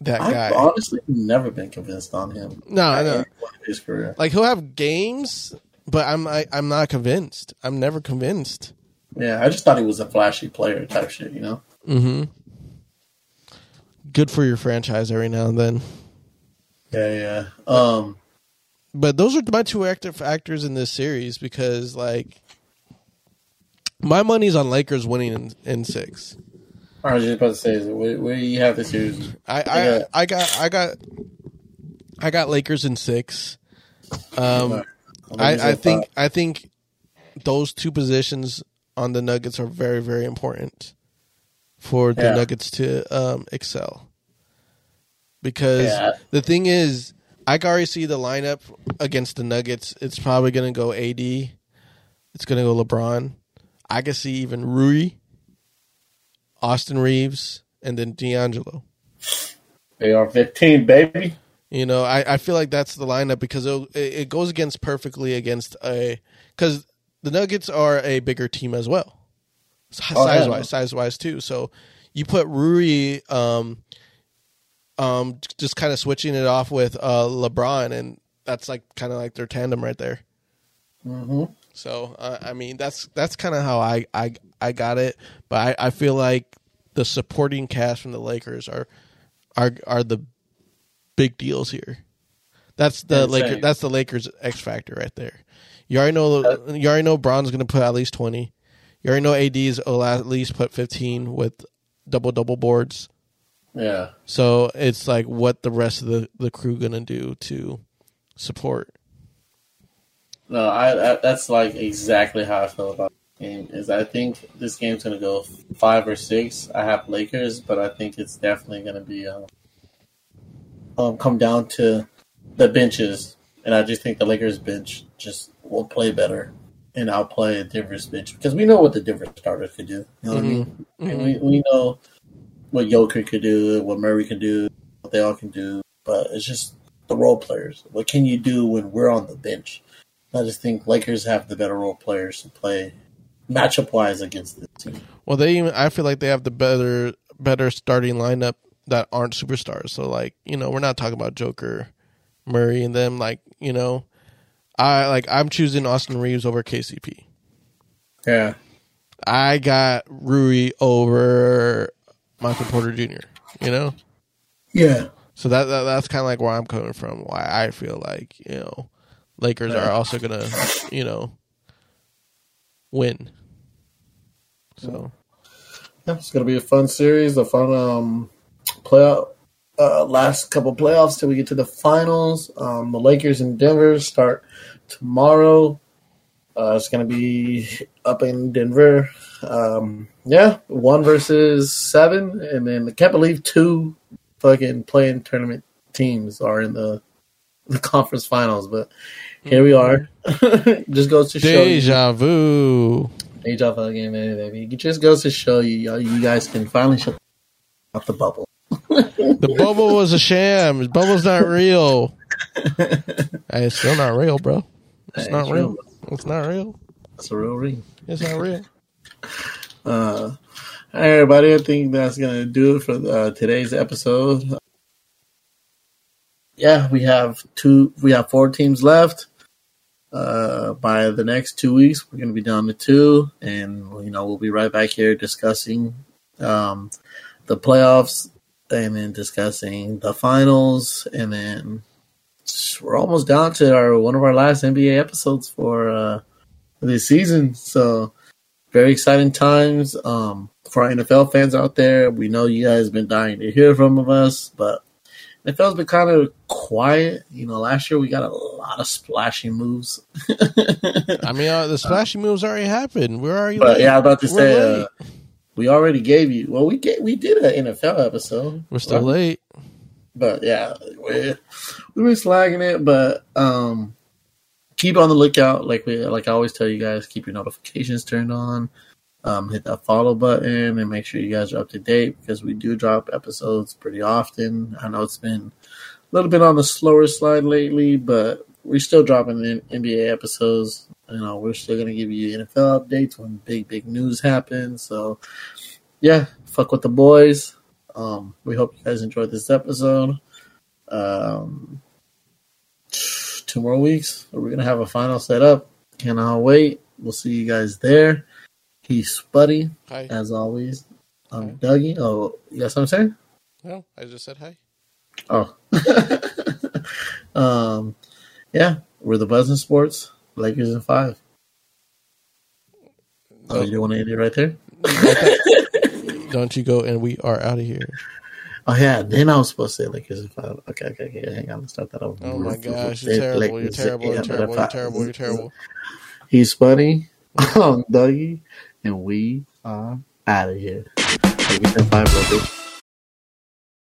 B: that
A: I've
B: guy.
A: honestly never been convinced on him.
B: No, I know.
A: His career,
B: like he'll have games, but I'm I, am i am not convinced. I'm never convinced.
A: Yeah, I just thought he was a flashy player type shit, you know.
B: Mm-hmm. Good for your franchise every now and then.
A: Yeah, yeah. Um,
B: but those are my two active factors in this series because, like, my money's on Lakers winning in, in six.
A: I was just about to say, where, where do you have this series?
B: I, I, I got, I got, I got Lakers in six. Um, I, I think, I think those two positions on the Nuggets are very, very important for the yeah. Nuggets to um, excel. Because yeah. the thing is, I can already see the lineup against the Nuggets. It's probably going to go AD. It's going to go LeBron. I can see even Rui Austin Reaves, and then D'Angelo.
A: They are 15, baby.
B: You know, I, I feel like that's the lineup because it, it goes against perfectly against a because the Nuggets are a bigger team as well, oh, size wise, size wise too. So you put Rui, um, um, just kind of switching it off with uh, LeBron, and that's like kind of like their tandem right there.
A: Mm-hmm.
B: So uh, I mean, that's that's kind of how I, I I got it, but I, I feel like the supporting cast from the Lakers are are are the big deals here. That's the Lakers. That's the Lakers X factor right there. You already know. You already know Bron's going to put at least twenty. You already know AD's will at least put fifteen with double double boards.
A: Yeah.
B: So it's like what the rest of the the crew going to do to support.
A: No, I, I, that's like exactly how I feel about the game. Is I think this game's gonna go five or six. I have Lakers, but I think it's definitely gonna be um, um come down to the benches, and I just think the Lakers bench just will play better and outplay a Denver's bench because we know what the Denver starters could do. You know what mm-hmm. I mean? Mm-hmm. And we we know what Joker could do, what Murray can do, what they all can do, but it's just the role players. What can you do when we're on the bench? I just think Lakers have the better role players to play, matchup wise against this team.
B: Well, they even I feel like they have the better better starting lineup that aren't superstars. So like you know we're not talking about Joker, Murray, and them. Like you know, I like I'm choosing Austin Reaves over KCP.
A: Yeah,
B: I got Rui over Michael Porter Jr. You know,
A: yeah,
B: so that, that that's kind of like where I'm coming from. Why I feel like you know Lakers are also gonna you know win. So
A: yeah. It's gonna be a fun series, a fun um playoff. Uh, last couple playoffs till we get to the finals. Um, the Lakers and Denver start tomorrow. Uh, it's going to be up in Denver. Um, yeah, one versus seven, and then I can't believe two fucking play-in tournament teams are in the the conference finals. But here we are. just goes to show
B: deja you, vu.
A: Deja vu again, baby. It just goes to show you, you guys can finally shut off the bubble.
B: the bubble was a sham. The bubble's not real. hey, it's still not real, bro. It's not real. real. It's not real.
A: It's a real ring.
B: It's not real.
A: Uh, Hey everybody, I think that's gonna do it for uh, today's episode. Yeah, we have two. We have four teams left. Uh, by the next two weeks, we're gonna be down to two, and you know we'll be right back here discussing um, the playoffs, and then discussing the finals, and then we're almost down to our one of our last NBA episodes for uh, this season. So very exciting times. Um, for our NFL fans out there, we know you guys been dying to hear from us, but NFL's been kind of quiet. You know, last year we got a lot of splashy moves.
B: I mean, uh, the splashy moves already happened. Where are you?
A: But late? yeah, I was about to We're say, uh, we already gave you. Well, we get we did an NFL episode.
B: We're still late.
A: But yeah, we we were slagging it, but um, keep on the lookout. Like we like I always tell you guys, keep your notifications turned on um, hit that follow button and make sure you guys are up to date because we do drop episodes pretty often. I know it's been a little bit on the slower slide lately, but we're still dropping in NBA episodes. You know, we're still gonna give you NFL updates when big big news happens. So, yeah, fuck with the boys. Um, we hope you guys enjoyed this episode. Um, two more weeks, we're gonna have a final set up. Cannot wait. We'll see you guys there. He's Spuddy, hi. as always. I'm hi. Dougie. Oh, you got something to say?
B: No, I just said hi.
A: Oh. um, yeah, we're the Buds in Sports. Lakers in five. Oh, oh you want to end it right there?
B: Don't you go and we are out of here.
A: Oh yeah, then I was supposed to say like in five. Okay, okay, okay. Hang on, let's start that over.
B: Oh my gosh, you're terrible, you're terrible, you're terrible, you're terrible, you're terrible.
A: He's funny. I'm um, Dougie and we are out of here. Like five.